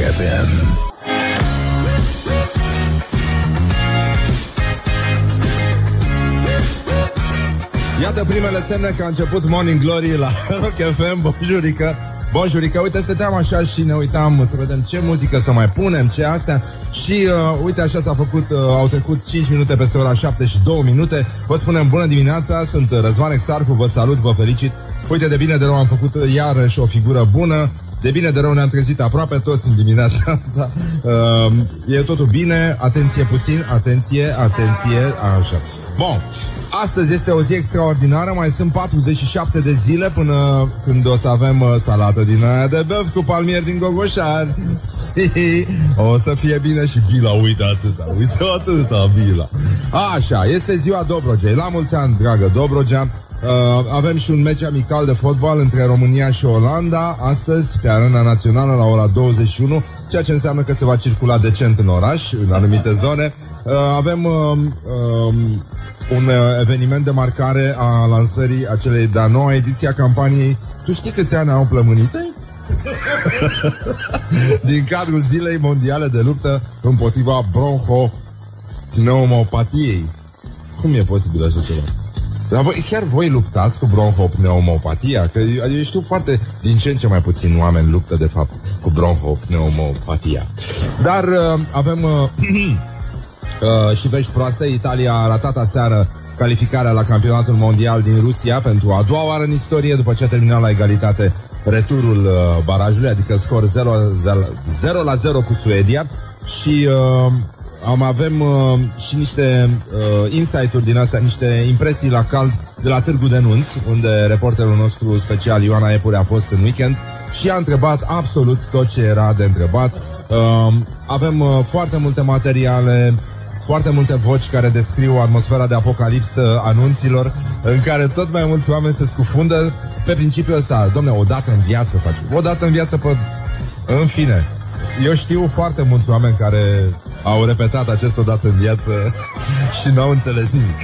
FM. Iată primele semne că a început Morning Glory la Rock FM. Bonjurică! Bonjurică! Uite, stăteam așa și ne uitam să vedem ce muzică să mai punem, ce astea. Și uh, uite, așa s-a făcut, uh, au trecut 5 minute peste ora 7 și 2 minute. Vă spunem bună dimineața, sunt Răzvan Exarcu, vă salut, vă felicit. Uite, de bine de rău am făcut uh, iarăși o figură bună. De bine de rău ne-am trezit aproape toți în dimineața asta. Uh, e totul bine, atenție puțin, atenție, atenție, așa. Bun, astăzi este o zi extraordinară, mai sunt 47 de zile până când o să avem uh, salată din aia de băf cu palmier din Gogoșar. Și o să fie bine și Bila, uite atâta, uite atâta Bila. Așa, este ziua Dobrogei. La mulți ani, dragă Dobrogea. Uh, avem și un meci amical de fotbal între România și Olanda astăzi pe arena națională la ora 21, ceea ce înseamnă că se va circula decent în oraș, în anumite zone. Uh, avem uh, uh, un uh, eveniment de marcare a lansării acelei de-a noua ediție a campaniei Tu știi câți ani au plămânite? Din cadrul Zilei Mondiale de Luptă împotriva bronho-pneumopatiei. Cum e posibil așa ceva? Dar voi, chiar voi luptați cu bronhopneumopatia? Că eu, eu știu foarte, din ce în ce mai puțin oameni luptă, de fapt, cu bronhopneumopatia. Dar uh, avem uh, uh, și vești proaste. Italia a ratat aseară calificarea la campionatul mondial din Rusia pentru a doua oară în istorie, după ce a terminat la egalitate returul uh, barajului, adică scor 0, 0, 0 la 0 cu Suedia. Și uh, am avem uh, și niște uh, insight-uri din astea, niște impresii la cald de la Târgu de Nunț, unde reporterul nostru special Ioana Epure a fost în weekend și a întrebat absolut tot ce era de întrebat. Uh, avem uh, foarte multe materiale foarte multe voci care descriu atmosfera de apocalipsă anunților, în care tot mai mulți oameni se scufundă pe principiul ăsta. Domne, o dată în viață faci. O dată în viață pe... În fine, eu știu foarte mulți oameni care au repetat acest odată în viață și nu au înțeles nimic.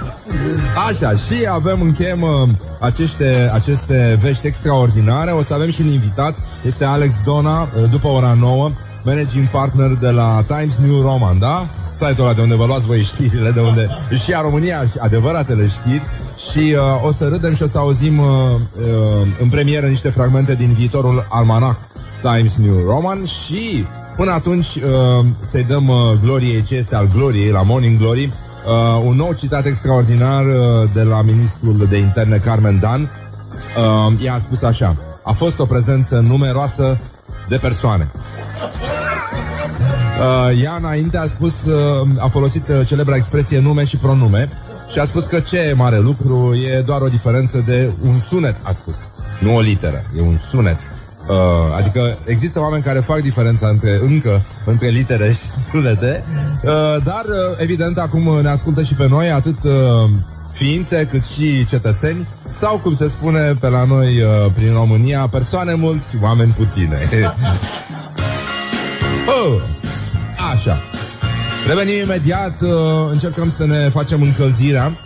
Așa, și avem, încheiem uh, aceste, aceste vești extraordinare. O să avem și un invitat, este Alex Dona, uh, după ora 9, managing partner de la Times New Roman, da? Site-ul ăla de unde vă luați voi știrile, de unde și a România și adevăratele știri și uh, o să râdem și o să auzim uh, uh, în premieră niște fragmente din viitorul almanach Times New Roman și până atunci uh, să-i dăm uh, gloriei ce este al gloriei la Morning Glory uh, un nou citat extraordinar uh, de la ministrul de interne Carmen Dan uh, ea a spus așa a fost o prezență numeroasă de persoane Uh, ea înainte a spus, uh, a folosit uh, celebra expresie nume și pronume și a spus că ce e mare lucru e doar o diferență de un sunet, a spus. Nu o literă, e un sunet. Uh, adică există oameni care fac diferența între, încă între litere și sunete, uh, dar uh, evident acum ne ascultă și pe noi atât uh, ființe cât și cetățeni sau cum se spune pe la noi uh, prin România, persoane mulți, oameni puține. oh. Așa. Revenim imediat, uh, încercăm să ne facem încălzirea.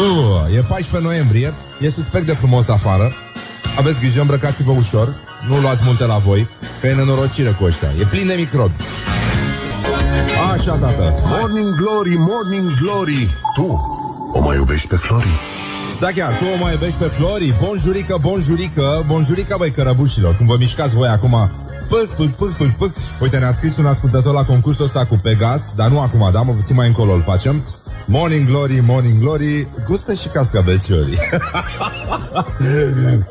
Uh, e 14 noiembrie, e suspect de frumos afară. Aveți grijă, îmbrăcați-vă ușor, nu luați multe la voi, că e nenorocire cu ăștia. E plin de microbi. Așa, tată. Morning Glory, Morning Glory. Tu o mai iubești pe Flori? Da, chiar, tu o mai iubești pe Flori? Bonjurică, bonjurică, bonjurică, băi, cărăbușilor. Cum vă mișcați voi acum pâc, pâc, pâc, pâc, pâc. Uite, ne-a scris un ascultător la concursul ăsta cu Pegas, dar nu acum, da, mă puțin mai încolo îl facem. Morning Glory, Morning Glory, gustă și cascabeciori.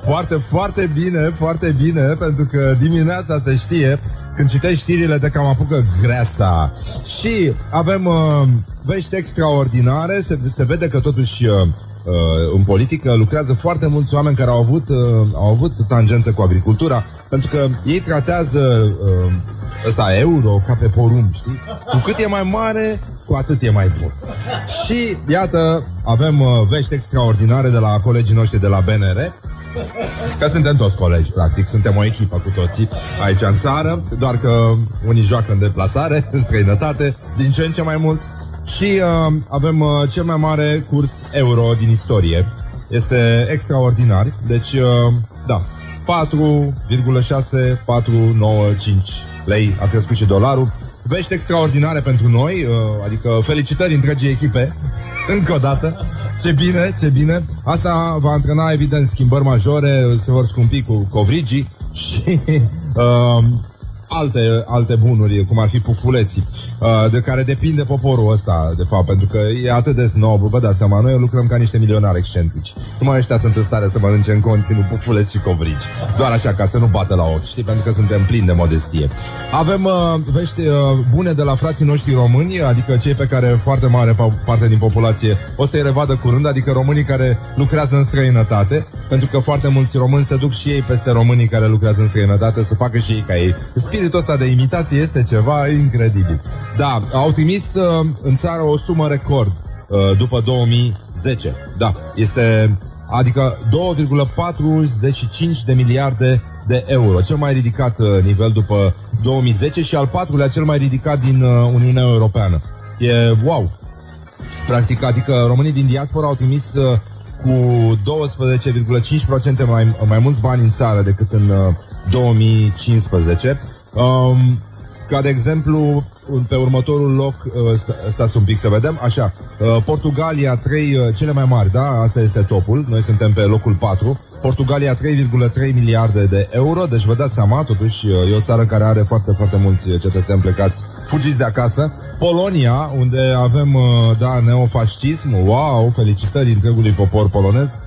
foarte, foarte bine, foarte bine, pentru că dimineața se știe, când citești știrile, te cam apucă greața. Și avem uh, vești extraordinare, se, se vede că totuși uh, uh, în politică lucrează foarte mulți oameni care au avut, uh, au avut tangență cu agricultura, pentru că ei tratează uh, ăsta euro ca pe porumb, știi? Cu cât e mai mare, cu atât e mai bun. Și iată, avem uh, vești extraordinare de la colegii noștri de la BNR, Că suntem toți colegi, practic, suntem o echipă cu toții aici în țară, doar că unii joacă în deplasare, în străinătate, din ce în ce mai mulți. Și uh, avem uh, cel mai mare curs euro din istorie. Este extraordinar. Deci, uh, da, 4,6495 lei a crescut și dolarul. Vești extraordinare pentru noi, uh, adică felicitări întregii echipe, încă o dată. Ce bine, ce bine. Asta va antrena, evident, schimbări majore, se vor scumpi cu covrigii și uh, alte, alte bunuri, cum ar fi pufuleții, uh, de care depinde poporul ăsta, de fapt, pentru că e atât de snob, vă dați seama, noi lucrăm ca niște milionari excentrici. Numai ăștia sunt în stare să mănânce în continuu pufuleți și covrigi. Doar așa, ca să nu bată la ochi, știi, pentru că suntem plini de modestie. Avem uh, vești uh, bune de la frații noștri români, adică cei pe care foarte mare parte din populație o să-i revadă curând, adică românii care lucrează în străinătate, pentru că foarte mulți români se duc și ei peste românii care lucrează în străinătate să facă și ei ca ei. Spiritul ăsta de imitație este ceva incredibil. Da, au trimis uh, în țară o sumă record uh, după 2010. Da, este adică 2,45 de miliarde de euro, cel mai ridicat uh, nivel după 2010 și al patrulea cel mai ridicat din uh, Uniunea Europeană. E wow! Practic, adică românii din diaspora au trimis uh, cu 12,5% mai, mai mulți bani în țară decât în uh, 2015. Um, ca de exemplu, pe următorul loc, uh, stați un pic să vedem, așa, uh, Portugalia 3, uh, cele mai mari, da? Asta este topul, noi suntem pe locul 4, Portugalia 3,3 miliarde de euro, deci vă dați seama, totuși e o țară care are foarte, foarte mulți cetățeni plecați, fugiți de acasă. Polonia, unde avem, da, neofascism, wow, felicitări întregului popor polonez,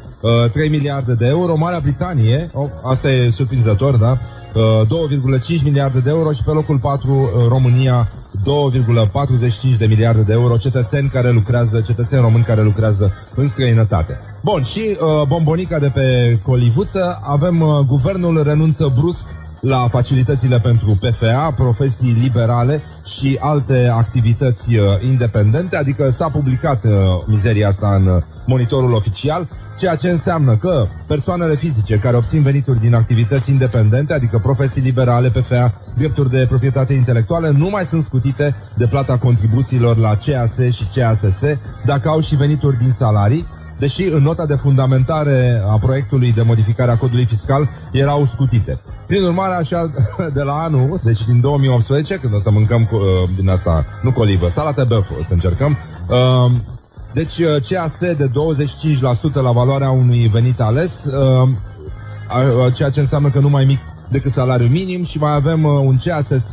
3 miliarde de euro, Marea Britanie, oh, asta e surprinzător, da? 2,5 miliarde de euro și pe locul 4 România 2,45 de miliarde de euro cetățeni care lucrează, cetățeni români care lucrează în străinătate. Bun, și uh, bombonica de pe Colivuță, avem uh, guvernul renunță brusc la facilitățile pentru PFA, profesii liberale și alte activități uh, independente, adică s-a publicat uh, mizeria asta în uh, monitorul oficial, ceea ce înseamnă că persoanele fizice care obțin venituri din activități independente, adică profesii liberale, PFA, drepturi de proprietate intelectuală, nu mai sunt scutite de plata contribuțiilor la CAS și CASS dacă au și venituri din salarii, deși în nota de fundamentare a proiectului de modificare a codului fiscal erau scutite. Prin urmare, așa, de la anul, deci din 2018, când o să mâncăm cu, uh, din asta, nu colivă, salată băf, o să încercăm, uh, deci uh, CAS de 25% la valoarea unui venit ales, uh, uh, ceea ce înseamnă că nu mai mic decât salariul minim și mai avem uh, un CASS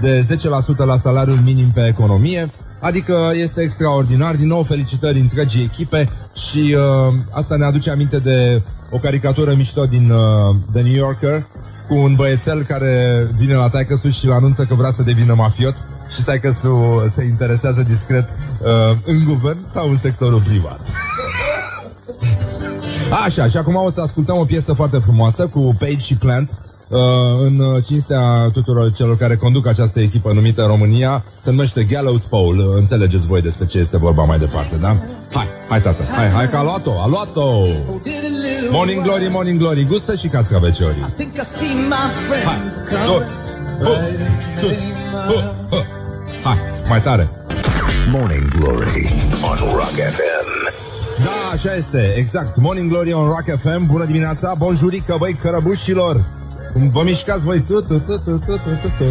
de 10% la salariul minim pe economie, Adică este extraordinar. Din nou, felicitări întregii echipe și uh, asta ne aduce aminte de o caricatură mișto din uh, The New Yorker cu un băiețel care vine la taică și îl anunță că vrea să devină mafiot și taică se interesează discret uh, în guvern sau în sectorul privat. Așa, și acum o să ascultăm o piesă foarte frumoasă cu Page și Plant uh, în uh, cinstea tuturor celor care conduc această echipă numită România, se numește Gallows Pole. Înțelegeți voi despre ce este vorba mai departe, da? Hai, hai tată, hai, hai că a luat-o, a luat-o! Morning Glory, Morning Glory, gustă și cascaveciorii. Hai, doi, Hai, mai tare! Morning Glory on Rock FM. Da, așa este, exact. Morning Glory on Rock FM. Bună dimineața, bonjurică, băi, cărăbușilor. Vă mișcați voi tu, tu, tu, tu, tu, tu, tu.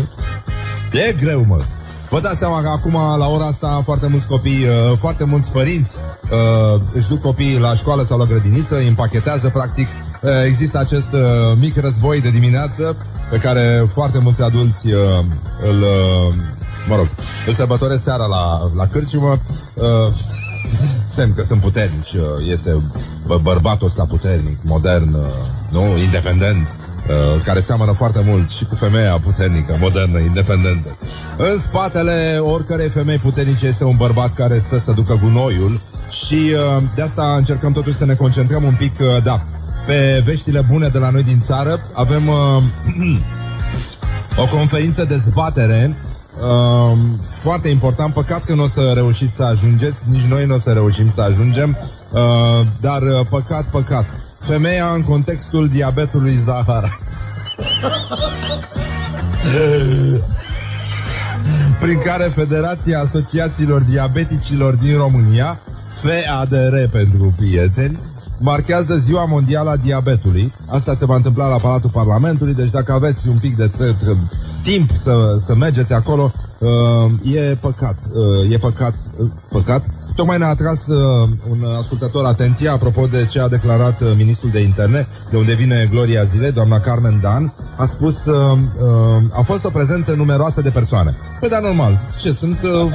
E greu, mă. Vă dați seama că acum, la ora asta, foarte mulți copii, uh, foarte mulți părinți uh, își duc copiii la școală sau la grădiniță, îi împachetează, practic. Uh, există acest uh, mic război de dimineață pe care foarte mulți adulți uh, îl, uh, mă rog, îl sărbătoresc seara la, la cârciumă. Uh, semn că sunt puternici. Uh, este bă, bărbatul ăsta puternic, modern, uh, nu, independent Uh, care seamănă foarte mult și cu femeia puternică, modernă, independentă. În spatele oricărei femei puternice este un bărbat care stă să ducă gunoiul și uh, de asta încercăm totuși să ne concentrăm un pic, uh, da, pe veștile bune de la noi din țară. Avem uh, o conferință de zbatere Uh, foarte important, păcat că nu o să reușiți să ajungeți, nici noi nu o să reușim să ajungem, uh, dar uh, păcat, păcat. Femeia în contextul diabetului Zahara. Prin care Federația Asociațiilor Diabeticilor din România, FADR pentru prieteni, marchează Ziua Mondială a Diabetului. Asta se va întâmpla la Palatul Parlamentului, deci dacă aveți un pic de timp să, să mergeți acolo, uh, e păcat, uh, e păcat, uh, păcat. Tocmai ne-a atras uh, un ascultător atenție apropo de ce a declarat uh, ministrul de interne, de unde vine Gloria Zile, doamna Carmen Dan, a spus uh, uh, a fost o prezență numeroasă de persoane. Păi da, normal, ce, sunt uh,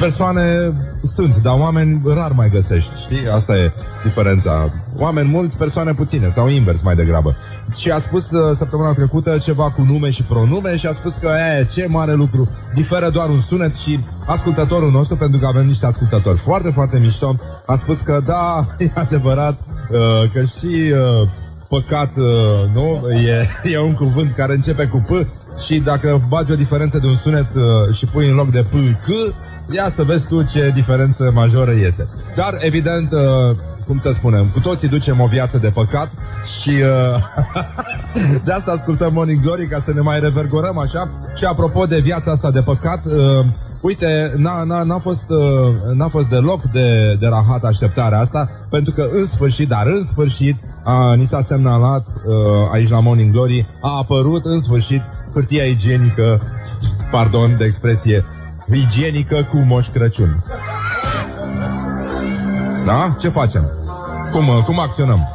persoane, sunt, dar oameni rar mai găsești, știi? Asta e diferența. Oameni mulți, persoane puține, sau invers mai degrabă. Și a spus uh, săptămâna trecută ceva cu nume și pronume și a spus că, e, ce mare lucru, diferă doar un sunet și ascultătorul nostru, pentru că avem niște ascultători foarte, foarte mișto, a spus că da, e adevărat uh, că și uh, păcat, uh, nu? E, e un cuvânt care începe cu P și dacă bagi o diferență de un sunet uh, și pui în loc de P, C, ia să vezi tu ce diferență majoră iese. Dar, evident, uh, cum să spunem, cu toții ducem o viață de păcat și uh, de asta ascultăm Morning Glory ca să ne mai revergorăm așa. Și apropo de viața asta de păcat, uh, Uite, n-a, n-a, n-a, fost, uh, n-a fost deloc de, de rahat așteptarea asta, pentru că în sfârșit, dar în sfârșit, a, ni s-a semnalat uh, aici la Morning Glory, a apărut în sfârșit hârtia igienică, pardon de expresie, igienică cu Moș Crăciun. Da? Ce facem? Cum, uh, cum acționăm?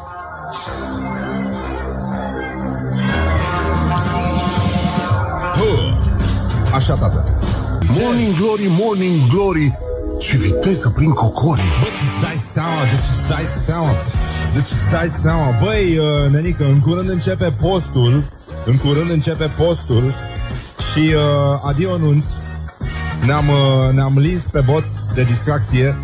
Așa, tată. Morning Glory, Morning Glory, ce viteză prin cocori. Bă, îți dai seama, deci îți dai seama, deci îți dai seama. Băi, uh, nenică, în curând începe postul, în curând începe postul și uh, adio nunți. Ne-am, uh, ne-am lins pe bot de distracție.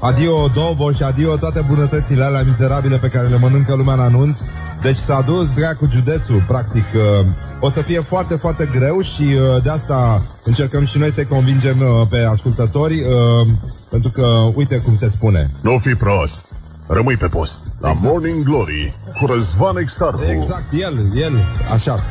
Adio Dobo și adio toate bunătățile alea mizerabile pe care le mănâncă lumea în anunț. Deci s-a dus dracu județul, practic. Uh, o să fie foarte, foarte greu și uh, de asta încercăm și noi să-i convingem uh, pe ascultători, uh, pentru că uite cum se spune. Nu fi prost. Rămâi pe post la exact. Morning Glory cu Răzvan Exarhu. Exact, el, el, așa.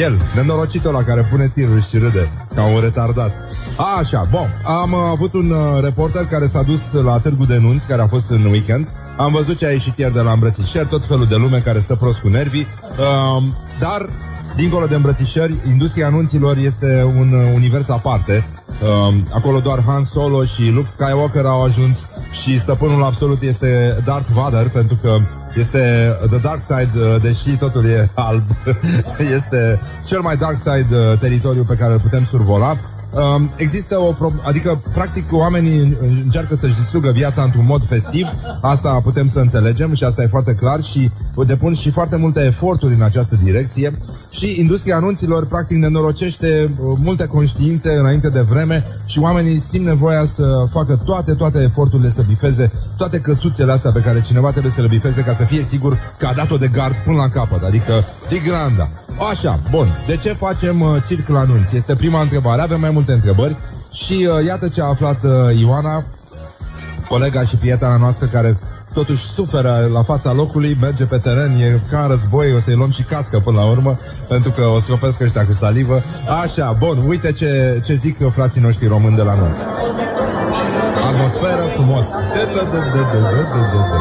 El, nenorocitul la care pune tiruri și râde ca un retardat. A, așa, bun. Am uh, avut un uh, reporter care s-a dus la Târgu de Nunți, care a fost în weekend. Am văzut ce a ieșit ieri de la îmbrățișări, tot felul de lume care stă prost cu nervii. Uh, dar Dincolo de îmbrățișări, industria anunților este un uh, univers aparte. Uh, acolo doar Han Solo și Luke Skywalker au ajuns și stăpânul absolut este Darth Vader, pentru că este The Dark Side, uh, deși totul e alb, este cel mai Dark Side uh, teritoriu pe care îl putem survola. Um, există o pro- adică practic oamenii încearcă să-și distrugă viața într-un mod festiv, asta putem să înțelegem și asta e foarte clar și depun și foarte multe eforturi în această direcție. Și industria anunților practic nenorocește uh, multe conștiințe înainte de vreme și oamenii simt nevoia să facă toate, toate eforturile să bifeze toate căsuțele astea pe care cineva trebuie să le bifeze ca să fie sigur că a dat-o de gard până la capăt, adică Tigranda. Așa, bun. De ce facem uh, circ la anunți? Este prima întrebare. Avem mai multe întrebări. Și uh, iată ce a aflat uh, Ioana, colega și prietena noastră care totuși suferă la fața locului, merge pe teren, e ca în război, o să-i luăm și cască până la urmă, pentru că o stropesc ăștia cu salivă. Așa, bun, uite ce, ce zic frații noștri români de la noi. Atmosferă frumos.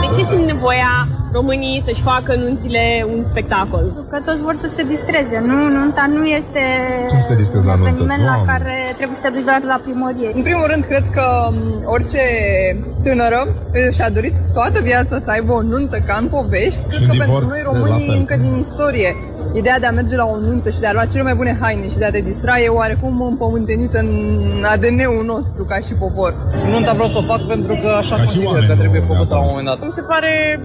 De ce simt nevoia românii să-și facă nunțile un spectacol. Că toți vor să se distreze. Nu, nunta nu este Cum să te distrezi la un eveniment la care trebuie să te duci doar la primărie. În primul rând, cred că orice tânără și-a dorit toată viața să aibă o nuntă ca în povești. Și cred că divorț, pentru noi românii încă din istorie Ideea de a merge la o nuntă și de a lua cele mai bune haine și de a te distra e oarecum împământenită în ADN-ul nostru ca și popor. Nunta vreau să o fac pentru că așa Ca consider că trebuie făcută la un moment dat. Mi se pare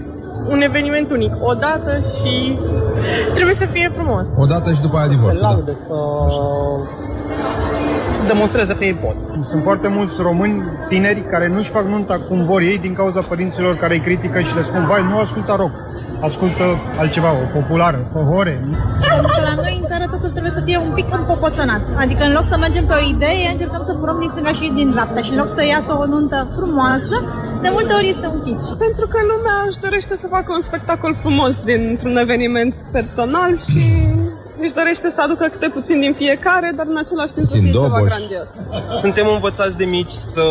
un eveniment unic, o dată și trebuie să fie frumos. O dată și după aia divorțul. Da. Laude să demonstreze că ei pot. Sunt foarte mulți români tineri care nu-și fac nunta cum vor ei din cauza părinților care îi critică și le spun, vai, nu asculta rock, ascultă altceva, o populară, o hore. Că la noi în țară totul trebuie să fie un pic împopoțănat. Adică în loc să mergem pe o idee, încercăm să furăm din stânga și din dreapta. Și în loc să iasă o nuntă frumoasă, de multe ori este un pitch. Pentru că lumea își dorește să facă un spectacol frumos dintr-un eveniment personal și își dorește să aducă câte puțin din fiecare, dar în același timp să fie ceva grandios. Suntem învățați de mici să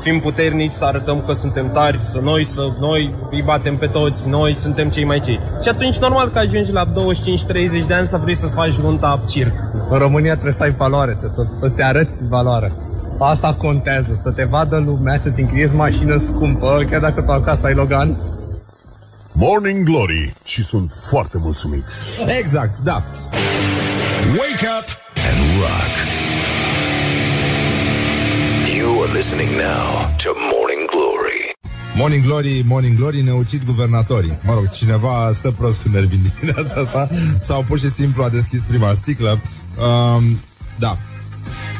fim puternici, să arătăm că suntem tari, să noi, să noi îi batem pe toți, noi suntem cei mai cei. Și atunci normal că ajungi la 25-30 de ani să vrei să-ți faci nunta circ. În România trebuie să ai valoare, trebuie să, să-ți arăți valoare. Asta contează, să te vadă lumea, să-ți închiriezi mașină scumpă, chiar dacă tu acasă ai Logan. Morning Glory și sunt foarte mulțumit. Exact, da. Wake up and rock. You are listening now to Morning Glory. Morning Glory, Morning Glory, ne ucid guvernatorii. Mă rog, cineva stă prost cu nervii în dimineața asta sau pur și simplu a deschis prima sticlă. Um, da.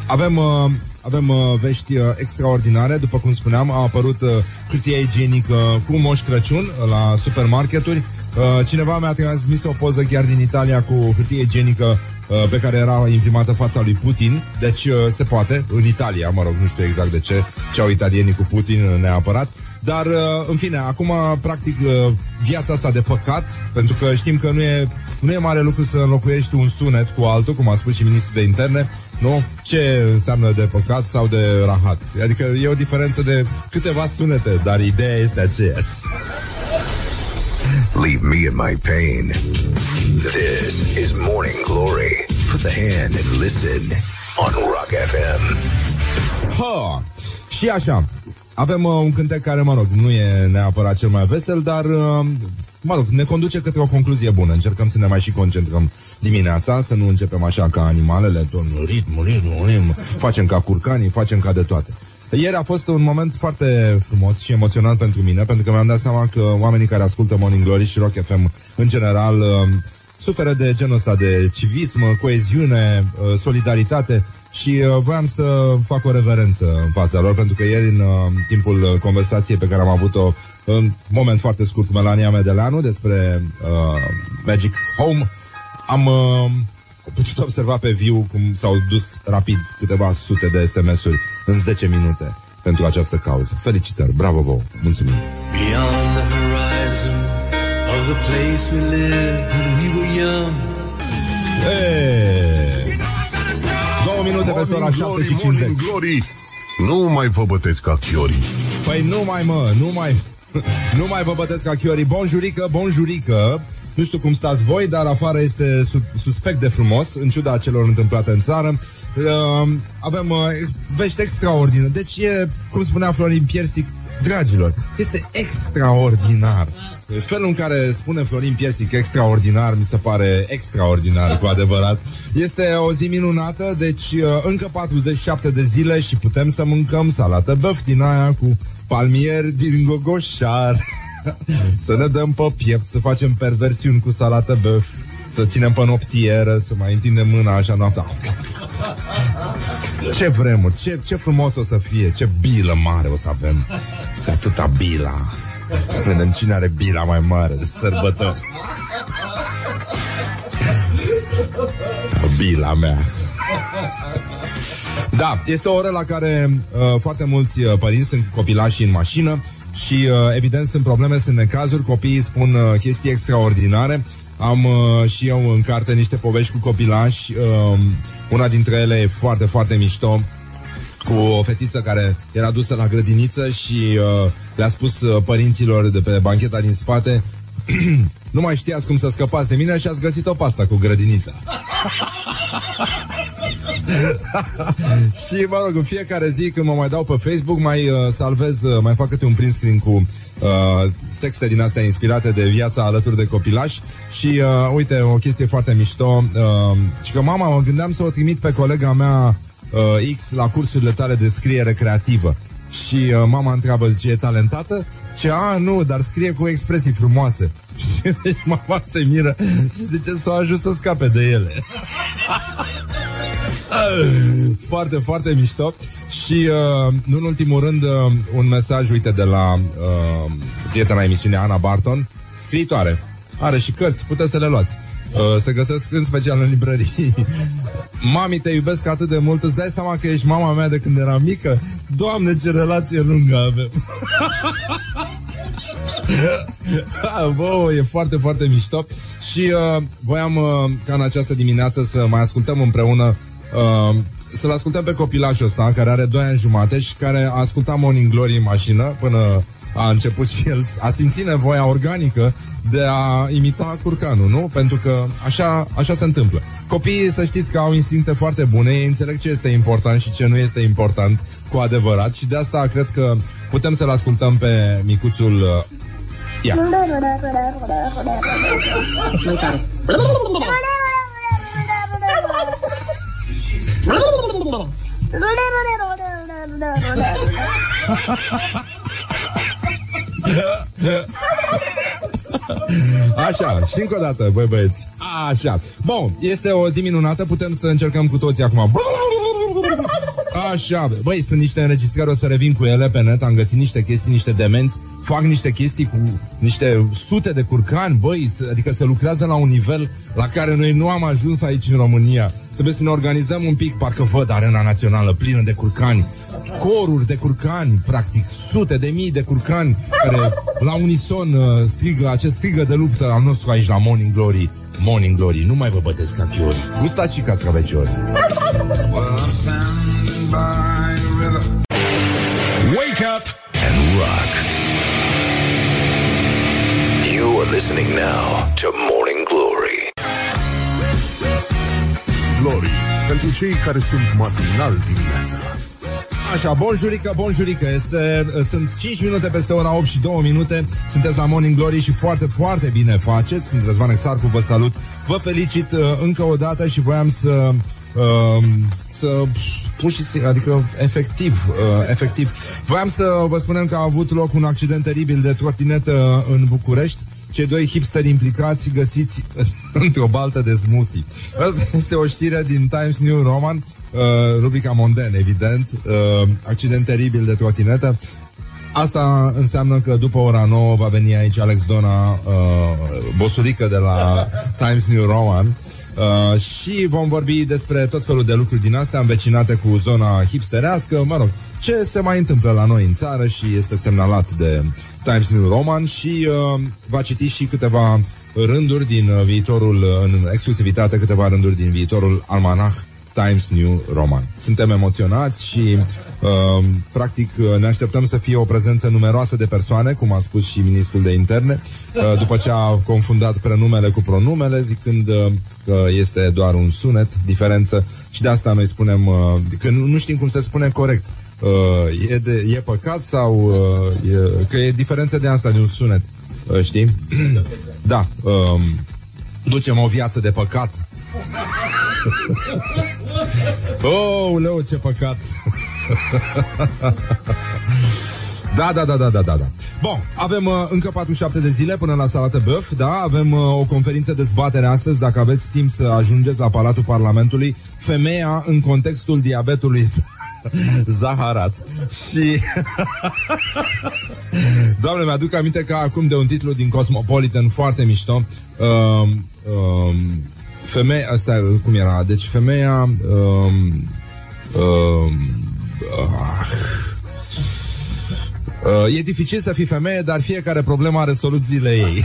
Avem, uh, avem uh, vești uh, extraordinare. După cum spuneam, a apărut uh, hârtie igienică cu Moș Crăciun uh, la supermarketuri. Uh, cineva mi-a transmis o poză chiar din Italia cu hârtie igienică uh, pe care era imprimată fața lui Putin. Deci uh, se poate, în Italia, mă rog, nu știu exact de ce, ce au italienii cu Putin uh, neapărat. Dar, uh, în fine, acum, practic, uh, viața asta de păcat, pentru că știm că nu e, nu e mare lucru să înlocuiești un sunet cu altul, cum a spus și ministrul de interne, nu? Ce înseamnă de păcat sau de rahat? Adică e o diferență de câteva sunete, dar ideea este aceeași. Leave me in my pain. This is Morning Glory. Put the hand and listen on Rock FM. Ha! Și așa, avem uh, un cântec care, mă rog, nu e neapărat cel mai vesel, dar, uh, mă rog, ne conduce către o concluzie bună. Încercăm să ne mai și concentrăm dimineața, să nu începem așa ca animalele, tot ritm, ritm, ritm, facem ca curcanii, facem ca de toate. Ieri a fost un moment foarte frumos și emoționant pentru mine, pentru că mi-am dat seama că oamenii care ascultă Morning Glory și Rock FM în general uh, suferă de genul ăsta de civism, coeziune, uh, solidaritate și uh, voiam să fac o reverență în fața lor, pentru că ieri în uh, timpul uh, conversației pe care am avut-o în moment foarte scurt cu Melania Medeleanu despre uh, Magic Home, am uh, putut observa pe viu cum s-au dus rapid câteva sute de SMS-uri în 10 minute pentru această cauză. Felicitări, bravo vouă, mulțumim! Beyond the horizon of the place we lived when we were young. Hey! Două minute peste ora Morning 7 și Glory, 50. Morning Glory. Nu mai vă bătesc ca chiorii. Păi nu mai mă, nu mai Nu mai vă bătesc ca chiorii Bonjurică, bonjurică Nu știu cum stați voi, dar afară este su- suspect de frumos În ciuda celor întâmplate în țară. Uh, Avem uh, vești extraordinare Deci e, cum spunea Florin Piersic Dragilor, este extraordinar. Felul în care spune Florin Piersic extraordinar Mi se pare extraordinar cu adevărat. Este o zi minunată Deci uh, încă 47 de zile Și putem să mâncăm salată băf din aia Cu palmier din gogoșar Să ne dăm pe piept Să facem perversiuni cu salată băf să ținem pe noptieră, să mai întindem mâna așa noaptea. Ce vremuri, ce, ce frumos o să fie, ce bilă mare o să avem. De atâta bila. Vedem cine are bila mai mare de sărbători. Bila mea. Da, este o oră la care uh, foarte mulți uh, părinți sunt copilași în mașină și uh, evident sunt probleme, sunt necazuri, copiii spun uh, chestii extraordinare. Am uh, și eu în carte niște povești cu copilași, uh, una dintre ele e foarte, foarte mișto, cu o fetiță care era dusă la grădiniță și uh, le-a spus uh, părinților de pe bancheta din spate nu mai știați cum să scăpați de mine și ați găsit o pasta cu grădinița. și mă rog, în fiecare zi când mă mai dau pe Facebook mai uh, salvez, uh, mai fac câte un print screen cu uh, texte din astea inspirate de viața alături de copilași și uh, uite, o chestie foarte mișto uh, și că mama mă gândeam să o trimit pe colega mea uh, X la cursurile tale de scriere creativă și uh, mama întreabă, ce e talentată? Ce, a, nu, dar scrie cu expresii frumoase. Și mama se miră și zice să o ajut să scape de ele. foarte, foarte mișto. Și, uh, nu în ultimul rând, uh, un mesaj, uite, de la uh, prietena emisiunii Ana Barton, scriitoare. Are și cărți, puteți să le luați. Uh, se găsesc în special în librării. Mami, te iubesc atât de mult, îți dai seama că ești mama mea de când eram mică? Doamne, ce relație lungă avem! Bă, e foarte, foarte mișto Și uh, voiam uh, ca în această dimineață Să mai ascultăm împreună uh, să-l ascultăm pe copilașul ăsta, care are 2 ani jumate și care a ascultat Morning Glory în mașină până a început și el, a simțit nevoia organică de a imita curcanul, nu? Pentru că așa, așa se întâmplă. Copiii, să știți că au instincte foarte bune, ei înțeleg ce este important și ce nu este important cu adevărat și de asta cred că putem să-l ascultăm pe micuțul uh, Ia. Mai tare. Așa, și încă o dată, băi băieți. Așa, bun, este o zi minunată Putem să încercăm cu toții acum. Așa, băi, sunt niște înregistrări O să revin cu ele pe net Am găsit niște chestii, niște demenți Fac niște chestii cu niște sute de curcani Băi, adică se lucrează la un nivel La care noi nu am ajuns aici în România Trebuie să ne organizăm un pic Parcă văd arena națională plină de curcani coruri de curcani, practic sute de mii de curcani care la unison uh, strigă acest strigă de luptă al nostru aici la Morning Glory. Morning Glory, nu mai vă bătesc ca chiori. Gustați și cascaveciori. Wake up and rock. You are listening now to Morning Glory. Glory, pentru cei care sunt matinal dimineața. Așa, bonjurică, bonjurică este, Sunt 5 minute peste ora 8 și 2 minute Sunteți la Morning Glory și foarte, foarte bine faceți Sunt Răzvan Exarcu, vă salut Vă felicit uh, încă o dată și voiam să uh, Să pur și simplu, adică efectiv, uh, efectiv. Voiam să vă spunem că a avut loc un accident teribil de trotinetă în București. Cei doi hipsteri implicați găsiți într-o baltă de smoothie. Asta este o știre din Times New Roman uh, rubrica Monden, evident, uh, accident teribil de trotinetă. Asta înseamnă că după ora 9 va veni aici Alex Dona, uh, bosurică de la Times New Roman, Uh, și vom vorbi despre tot felul de lucruri din astea învecinate cu zona hipsterească, mă rog, ce se mai întâmplă la noi în țară și este semnalat de Times New Roman și uh, va citi și câteva rânduri din uh, viitorul, uh, în exclusivitate, câteva rânduri din viitorul almanach Times New Roman. Suntem emoționați și uh, practic uh, ne așteptăm să fie o prezență numeroasă de persoane, cum a spus și ministrul de interne, uh, după ce a confundat prenumele cu pronumele, zicând uh, că este doar un sunet, diferență, și de asta noi spunem uh, că nu, nu știm cum se spune corect. Uh, e, de, e păcat sau uh, e, că e diferență de asta, de un sunet, uh, știi? da, uh, ducem o viață de păcat oh, leu, ce păcat Da, da, da, da, da, da, da. Bun, avem uh, încă 47 de zile până la salată băf, da? Avem uh, o conferință de zbatere astăzi, dacă aveți timp să ajungeți la Palatul Parlamentului, femeia în contextul diabetului Zaharat. Și... Doamne, mi-aduc aminte că acum de un titlu din Cosmopolitan foarte mișto. Uh, uh, femeia, asta cum era, deci femeia um, um, uh, uh, e dificil să fii femeie, dar fiecare problemă are soluțiile ei.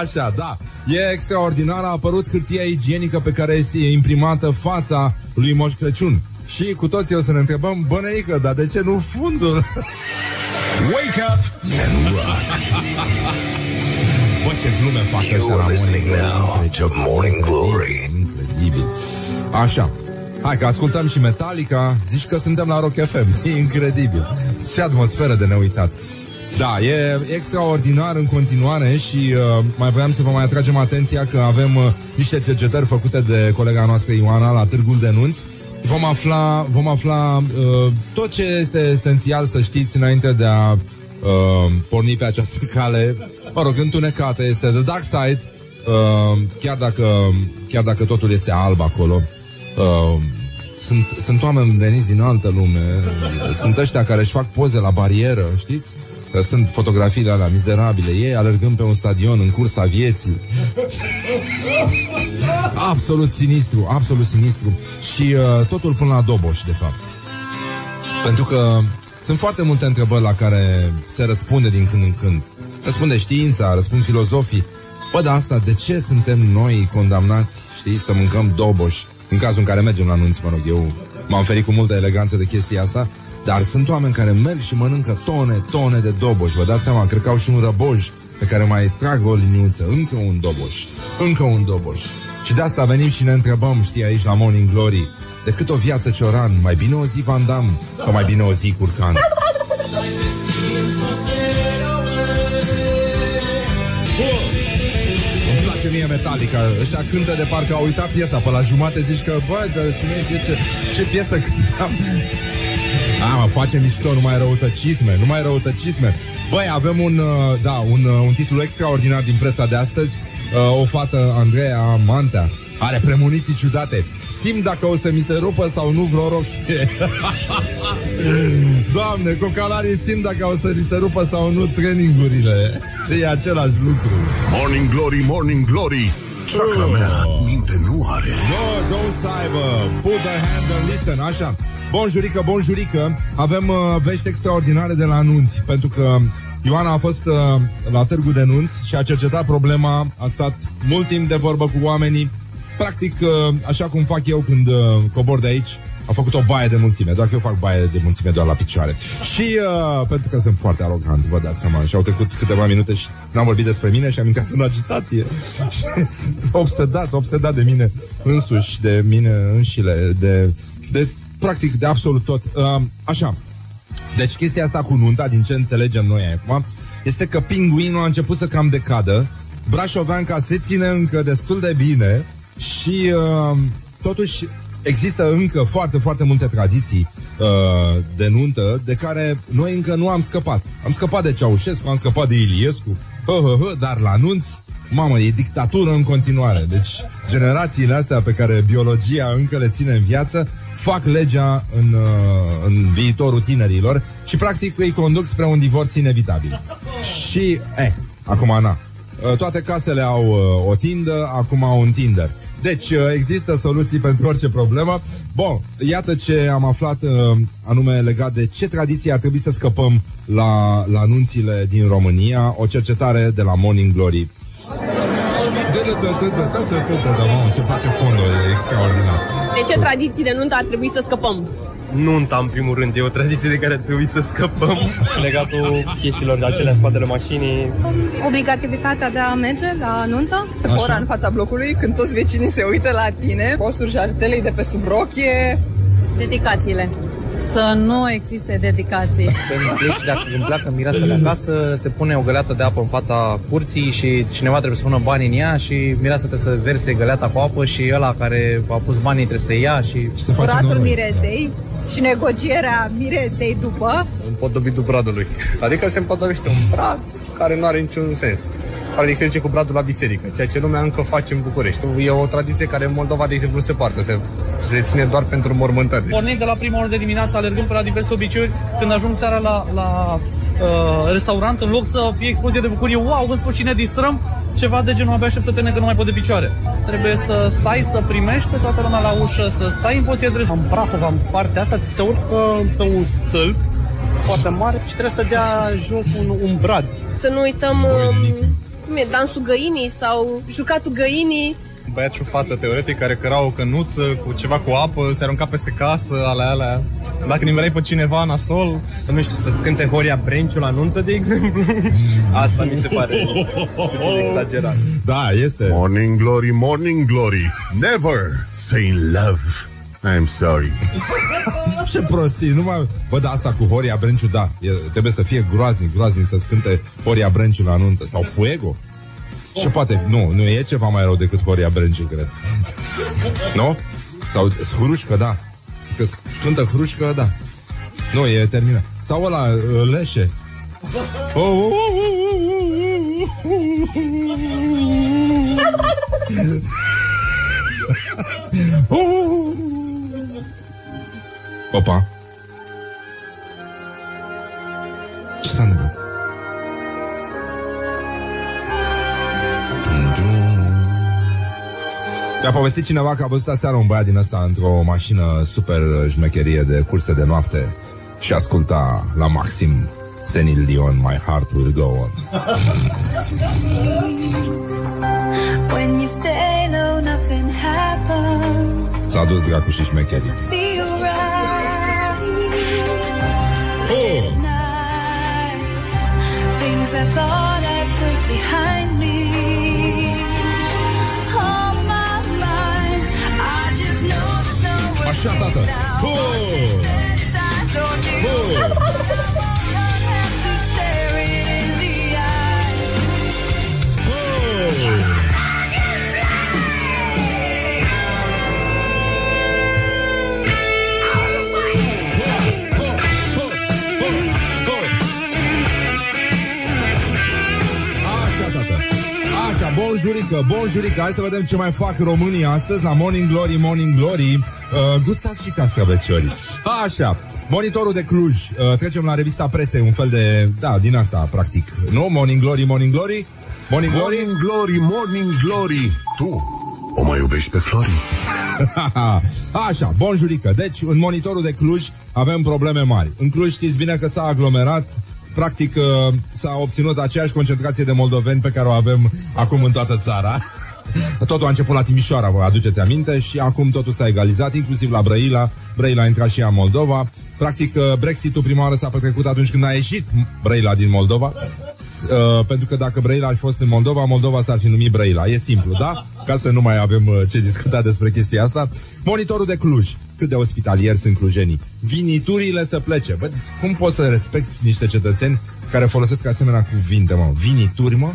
Așa, da. E extraordinar, a apărut hârtia igienică pe care este imprimată fața lui Moș Crăciun. Și cu toții o să ne întrebăm, bănăică, dar de ce nu fundul? Wake up and rock. Bă, ce glume fac ăștia la Morning Now to Morning Glory. Incredibil. Așa. Hai că ascultăm și Metallica. Zici că suntem la Rock FM E incredibil. Ce atmosferă de neuitat. Da, e extraordinar în continuare și uh, mai voiam să vă mai atragem atenția că avem uh, niște cercetări făcute de colega noastră Ioana la Târgul de Nunți. Vom afla, vom afla uh, tot ce este esențial să știți înainte de a uh, porni pe această cale. Mă rog, întunecată este The Dark Side, uh, chiar, dacă, chiar dacă totul este alb acolo. Uh, sunt, sunt oameni veniți din altă lume, sunt ăștia care își fac poze la barieră, știți? Că sunt fotografiile alea mizerabile, ei alergând pe un stadion în cursa vieții. absolut sinistru, absolut sinistru. Și uh, totul până la Doboș, de fapt. Pentru că sunt foarte multe întrebări la care se răspunde din când în când. Răspunde știința, răspund filozofii. Bă, dar asta, de ce suntem noi condamnați, știi, să mâncăm doboș, în cazul în care mergem la nunți, mă rog, eu m-am ferit cu multă eleganță de chestia asta, dar sunt oameni care merg și mănâncă tone, tone de doboș. Vă dați seama, cred că au și un răboj pe care mai trag o liniuță, încă un doboș, încă un doboș. Și de asta venim și ne întrebăm, știi, aici la Morning Glory, decât o viață cioran, mai bine o zi Van Damme sau mai bine o zi curcan? Îmi place mie Metallica. Ăștia cântă de parcă au uitat piesa Pe la jumate zici că, bă, dar cine e ce, ce piesă cântam? A, mă, face mișto, nu mai răutăcisme Nu mai răutăcisme. Băi, avem un, uh, da, un, uh, un titlu extraordinar din presa de astăzi. Uh, O fată, Andreea Mantea Are premoniții ciudate Simt dacă o să mi se rupă sau nu vreo rochie. Doamne, cocalarii simt dacă o să mi se rupă sau nu treningurile E același lucru. Morning Glory, Morning Glory. Chakra mea minte nu are. No, don't să aibă Put the hand and listen, așa. Bonjurică, bonjurică Avem uh, vești extraordinare de la anunți Pentru că Ioana a fost uh, la târgu de nunți Și a cercetat problema A stat mult timp de vorbă cu oamenii Practic, uh, așa cum fac eu când uh, cobor de aici a făcut o baie de mulțime, doar că eu fac baie de mulțime doar la picioare. Și uh, pentru că sunt foarte arogant, vă dați seama, și au trecut câteva minute și n-am vorbit despre mine și am intrat în agitație. Și sunt obsedat, obsedat de mine însuși, de mine înșile, de, de practic de absolut tot. Uh, așa, deci chestia asta cu nunta, din ce înțelegem noi acum, este că pinguinul a început să cam decadă, Brașoveanca se ține încă destul de bine și uh, totuși există încă foarte, foarte multe tradiții uh, de nuntă de care noi încă nu am scăpat. Am scăpat de Ceaușescu, am scăpat de Iliescu, hă, hă, hă, dar la nunți, mamă, e dictatură în continuare. Deci generațiile astea pe care biologia încă le ține în viață fac legea în, uh, în viitorul tinerilor și practic îi conduc spre un divorț inevitabil. Și, eh, acum, na, uh, toate casele au uh, o tindă, acum au un Tinder. Deci uh, există soluții pentru orice problemă. Bun, iată ce am aflat uh, anume legat de ce tradiții ar trebui să scăpăm la, la anunțile din România. O cercetare de la Morning Glory. Mamă, ce place fondul, e extraordinar. De ce tradiții de nuntă ar trebui să scăpăm? Nunta, în primul rând, e o tradiție de care ar trebui să scăpăm. Legatul chestiilor de acelea în spatele mașinii. Obligativitatea de a merge la nuntă? Așa. Ora în fața blocului, când toți vecinii se uită la tine, posturi jartelei de pe sub rochie, Dedicațiile. Să nu existe dedicații. Când pleci, dacă când pleacă mireasele acasă, se pune o găleată de apă în fața curții și cineva trebuie să pună bani în ea și mireasa trebuie să verse găleata cu apă și ăla care a pus banii trebuie să ia și Se face curatul noroi. mirezei și negocierea mirezei după. împodobitul bradului. Adică se împodobește un brad care nu are niciun sens. Practic se duce cu bradul la biserică, ceea ce lumea încă face în București. E o tradiție care în Moldova, de exemplu, nu se poartă. Se, se ține doar pentru mormântări. Pornind de la prima oră de dimineață, alergând pe la diverse obiceiuri, când ajung seara la, la uh, restaurant, în loc să fie explozie de bucurie, wow, în sfârșit ne distrăm, ceva de genul abia aștept să te că nu mai pot de picioare. Trebuie să stai, să primești pe toată lumea la ușă, să stai în poziție de În Prahova, în partea asta, ți se urcă pe un stâlp foarte mare și trebuie să dea jos un, un brad. Să nu uităm um, cum e, dansul găinii sau jucatul găinii. Băiat și o fată, teoretic, care căra o cănuță cu ceva cu apă, se arunca peste casă, alea, alea. Dacă nimerai pe cineva nasol, Să nu știu, să-ți cânte Horia Brenciu la nuntă, de exemplu. Asta mi se pare puțin exagerat. Da, este. Morning Glory, Morning Glory Never say in love I'm sorry Ce prostii, nu mai... Bă, da, asta cu Horia Brenciu, da, e, trebuie să fie groaznic, groaznic să-ți cânte Horia Brenciu la nuntă. Sau Fuego. Ce poate? Nu, nu e ceva mai rău decât Horia Brenciu, cred. nu? Sau Hrușcă, da. Că cântă Hrușcă, da. Nu, e terminat. Sau ăla, uh, Leșe. Oh, oh, oh, oh, oh, oh, povestit cineva că a văzut aseară un băiat din ăsta într-o mașină super șmecherie de curse de noapte și asculta la maxim Senil Dion, My Heart Will Go On. When you stay low, nothing happens. dus dracu și șmecherii. feel right Oh! at night. Things I thought I put behind Oh! Așa, tată. Așa, bonjurică, bonjurică Hai să vedem ce mai fac românii astăzi La Morning Glory, Morning Glory uh, Gustați și cascaveciorii Așa, monitorul de Cluj uh, Trecem la revista presei, un fel de Da, din asta, practic Nu? Morning Glory, Morning Glory Morning Glory Morning Glory, Morning Glory Tu o mai iubești pe Flori? Așa, bonjurică. Deci, în monitorul de Cluj avem probleme mari. În Cluj știți bine că s-a aglomerat Practic uh, s-a obținut aceeași concentrație de moldoveni pe care o avem acum în toată țara. Totul a început la Timișoara, vă aduceți aminte, și acum totul s-a egalizat, inclusiv la Brăila. Brăila a intrat și ea în Moldova. Practic, uh, Brexitul prima oară s-a petrecut atunci când a ieșit Brăila din Moldova. Uh, pentru că dacă Brăila ar fi fost în Moldova, Moldova s-ar fi numit Brăila. E simplu, da? Ca să nu mai avem uh, ce discuta despre chestia asta. Monitorul de Cluj. Cât de ospitalieri sunt clujenii. Viniturile să plece. Bă, cum poți să respecti niște cetățeni care folosesc asemenea cuvinte, mă? Vinituri, mă?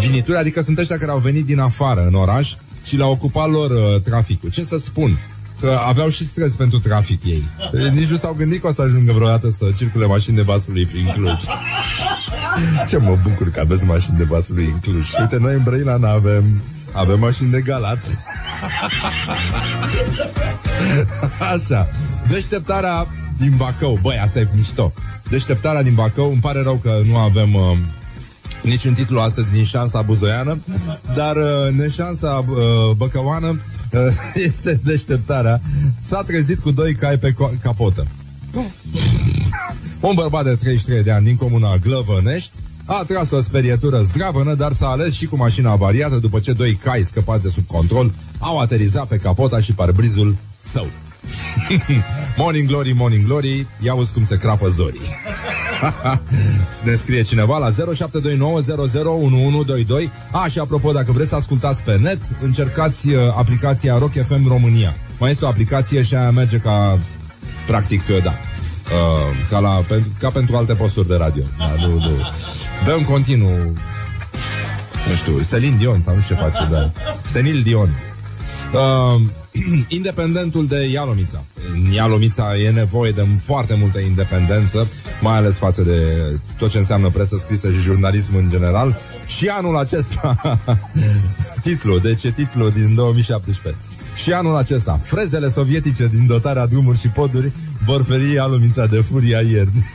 Vinituri, adică sunt ăștia care au venit din afară în oraș și le-au ocupat lor uh, traficul. Ce să spun? Că aveau și stres pentru trafic ei. Nici nu s-au gândit că o să ajungă vreodată să circule mașini de vasului prin Cluj. Ce mă bucur că aveți mașini de vasului în Cluj. Uite, noi în Brăila n-avem. Avem mașini de galat. Așa. Deșteptarea din Bacău. Băi, asta e mișto. Deșteptarea din Bacău. Îmi pare rău că nu avem... Uh, niciun titlu astăzi din șansa buzoiană, dar uh, neșansa uh, băcăoană uh, este deșteptarea. S-a trezit cu doi cai pe co- capotă. Un bărbat de 33 de ani din comuna Glăvănești a tras o sperietură zdravănă, dar s-a ales și cu mașina avariată după ce doi cai scăpați de sub control au aterizat pe capota și parbrizul său. morning glory, morning glory, ia uzi cum se crapă zorii. ne scrie cineva la 0729001122 A, și apropo, dacă vreți să ascultați pe net Încercați uh, aplicația Rock FM România Mai este o aplicație și aia merge ca Practic, uh, da uh, ca, la, pentru, ca pentru alte posturi de radio da, nu, nu. Dă în continuu Nu știu, Selin Dion Sau nu știu ce face, da Senil Dion uh, Independentul de Ialomița. În Ialomița e nevoie de foarte multă independență, mai ales față de tot ce înseamnă presă scrisă și jurnalism în general. Și anul acesta, titlul, deci e titlul din 2017. Și anul acesta, frezele sovietice din dotarea drumuri și poduri vor feri Ialomița de furia ierni.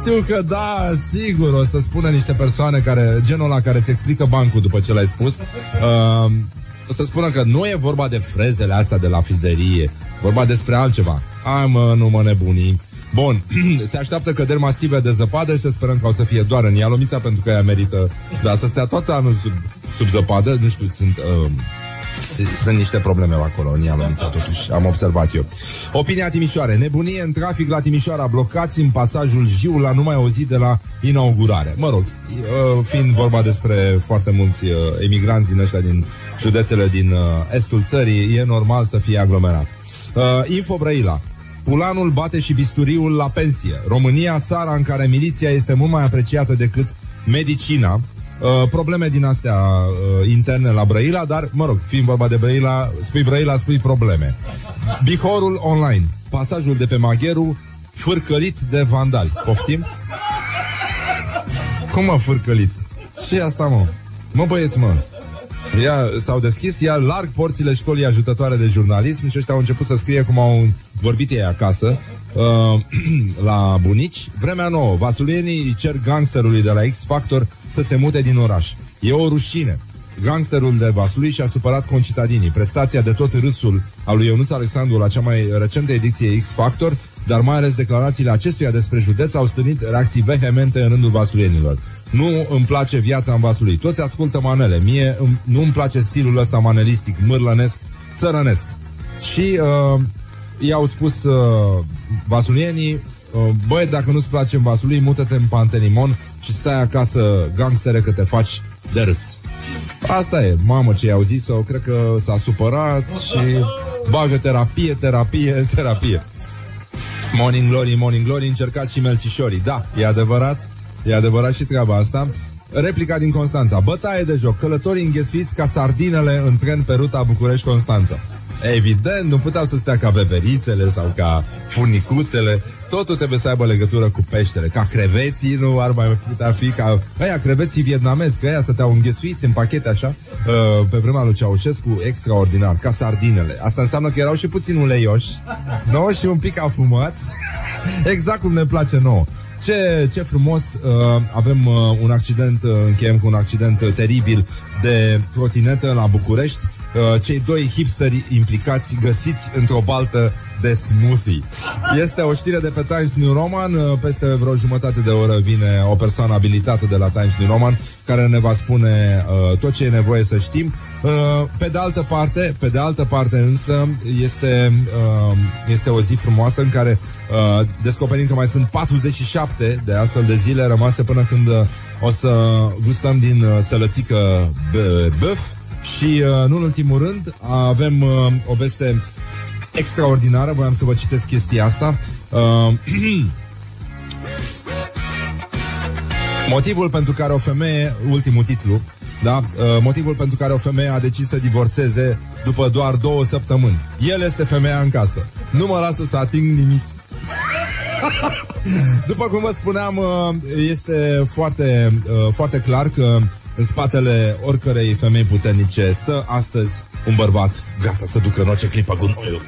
Știu că da, sigur O să spună niște persoane care Genul la care îți explică bancul după ce l-ai spus uh, O să spună că nu e vorba de frezele astea de la frizerie Vorba despre altceva. Ai mă, nu mă nebuni. Bun, se așteaptă căderi masive de zăpadă și să sperăm că o să fie doar în Ialomița pentru că ea merită, da, să stea tot anul sub, sub zăpadă, nu știu, sunt uh, sunt niște probleme acolo în Ialomița, totuși, am observat eu. Opinia Timișoare. Nebunie în trafic la Timișoara, blocați în pasajul Jiu la numai o zi de la inaugurare. Mă rog, uh, fiind vorba despre foarte mulți uh, emigranți din ăștia din județele din uh, estul țării, e normal să fie aglomerat. Uh, Info Brăila. Pulanul bate și bisturiul la pensie. România, țara în care miliția este mult mai apreciată decât medicina. Uh, probleme din astea uh, interne la Brăila, dar, mă rog, fiind vorba de Brăila, spui Brăila, spui probleme. Bihorul online. Pasajul de pe Magheru, fârcălit de vandali. Poftim? Cum mă fârcălit? Ce asta, mă? Mă, băieți, mă. Ia, s-au deschis, iar larg porțile școlii ajutătoare de jurnalism și ăștia au început să scrie cum au vorbit ei acasă uh, la bunici. Vremea nouă, vasulienii cer gangsterului de la X Factor să se mute din oraș. E o rușine. Gangsterul de Vaslui și-a supărat concitadinii. Prestația de tot râsul al lui Ionuț Alexandru la cea mai recentă ediție X Factor dar mai ales declarațiile acestuia despre județ au stârnit reacții vehemente în rândul vasulienilor. Nu îmi place viața în Vaslui. Toți ascultă manele. Mie îmi, nu îmi place stilul ăsta manelistic, mârlănesc, țărănesc. Și uh, i-au spus uh, vasulienii, uh, băi, dacă nu-ți place în Vaslui, mută-te în Pantelimon și stai acasă, gangstere, că te faci de râs. Asta e, mamă ce i-au zis-o, cred că s-a supărat și bagă terapie, terapie, terapie. Morning Glory, Morning Glory, încercați și melcișorii. Da, e adevărat, e adevărat și treaba asta. Replica din Constanța. Bătaie de joc. Călătorii înghesuiți ca sardinele în tren pe ruta București-Constanța. Evident, nu puteau să stea ca veverițele sau ca furnicuțele. Totul trebuie să aibă legătură cu peștele. Ca creveții nu ar mai putea fi ca... Aia, creveții vietnamezi, că aia stăteau înghesuiți în pachete așa, uh, pe vremea lui Ceaușescu, extraordinar, ca sardinele. Asta înseamnă că erau și puțin uleioși, nu? Și un pic afumați. exact cum ne place nouă. Ce, ce frumos, uh, avem uh, un accident, uh, încheiem cu un accident uh, teribil de trotinetă la București. Uh, cei doi hipsteri implicați găsiți într-o baltă de smoothie. Este o știre de pe Times New Roman. Uh, peste vreo jumătate de oră vine o persoană abilitată de la Times New Roman care ne va spune uh, tot ce e nevoie să știm. Uh, pe de altă parte, pe de altă parte însă, este, uh, este o zi frumoasă în care uh, descoperim că mai sunt 47 de astfel de zile rămase până când uh, o să gustăm din uh, sălățică bă- băf și, uh, nu în ultimul rând, avem uh, o veste extraordinară. Voiam să vă citesc chestia asta. Uh, motivul pentru care o femeie, ultimul titlu, da? Uh, motivul pentru care o femeie a decis să divorțeze după doar două săptămâni. El este femeia în casă. Nu mă lasă să ating nimic. După cum vă spuneam, uh, este foarte, uh, foarte clar că în spatele oricărei femei puternice stă astăzi un bărbat gata să ducă în orice clipă gunoiul.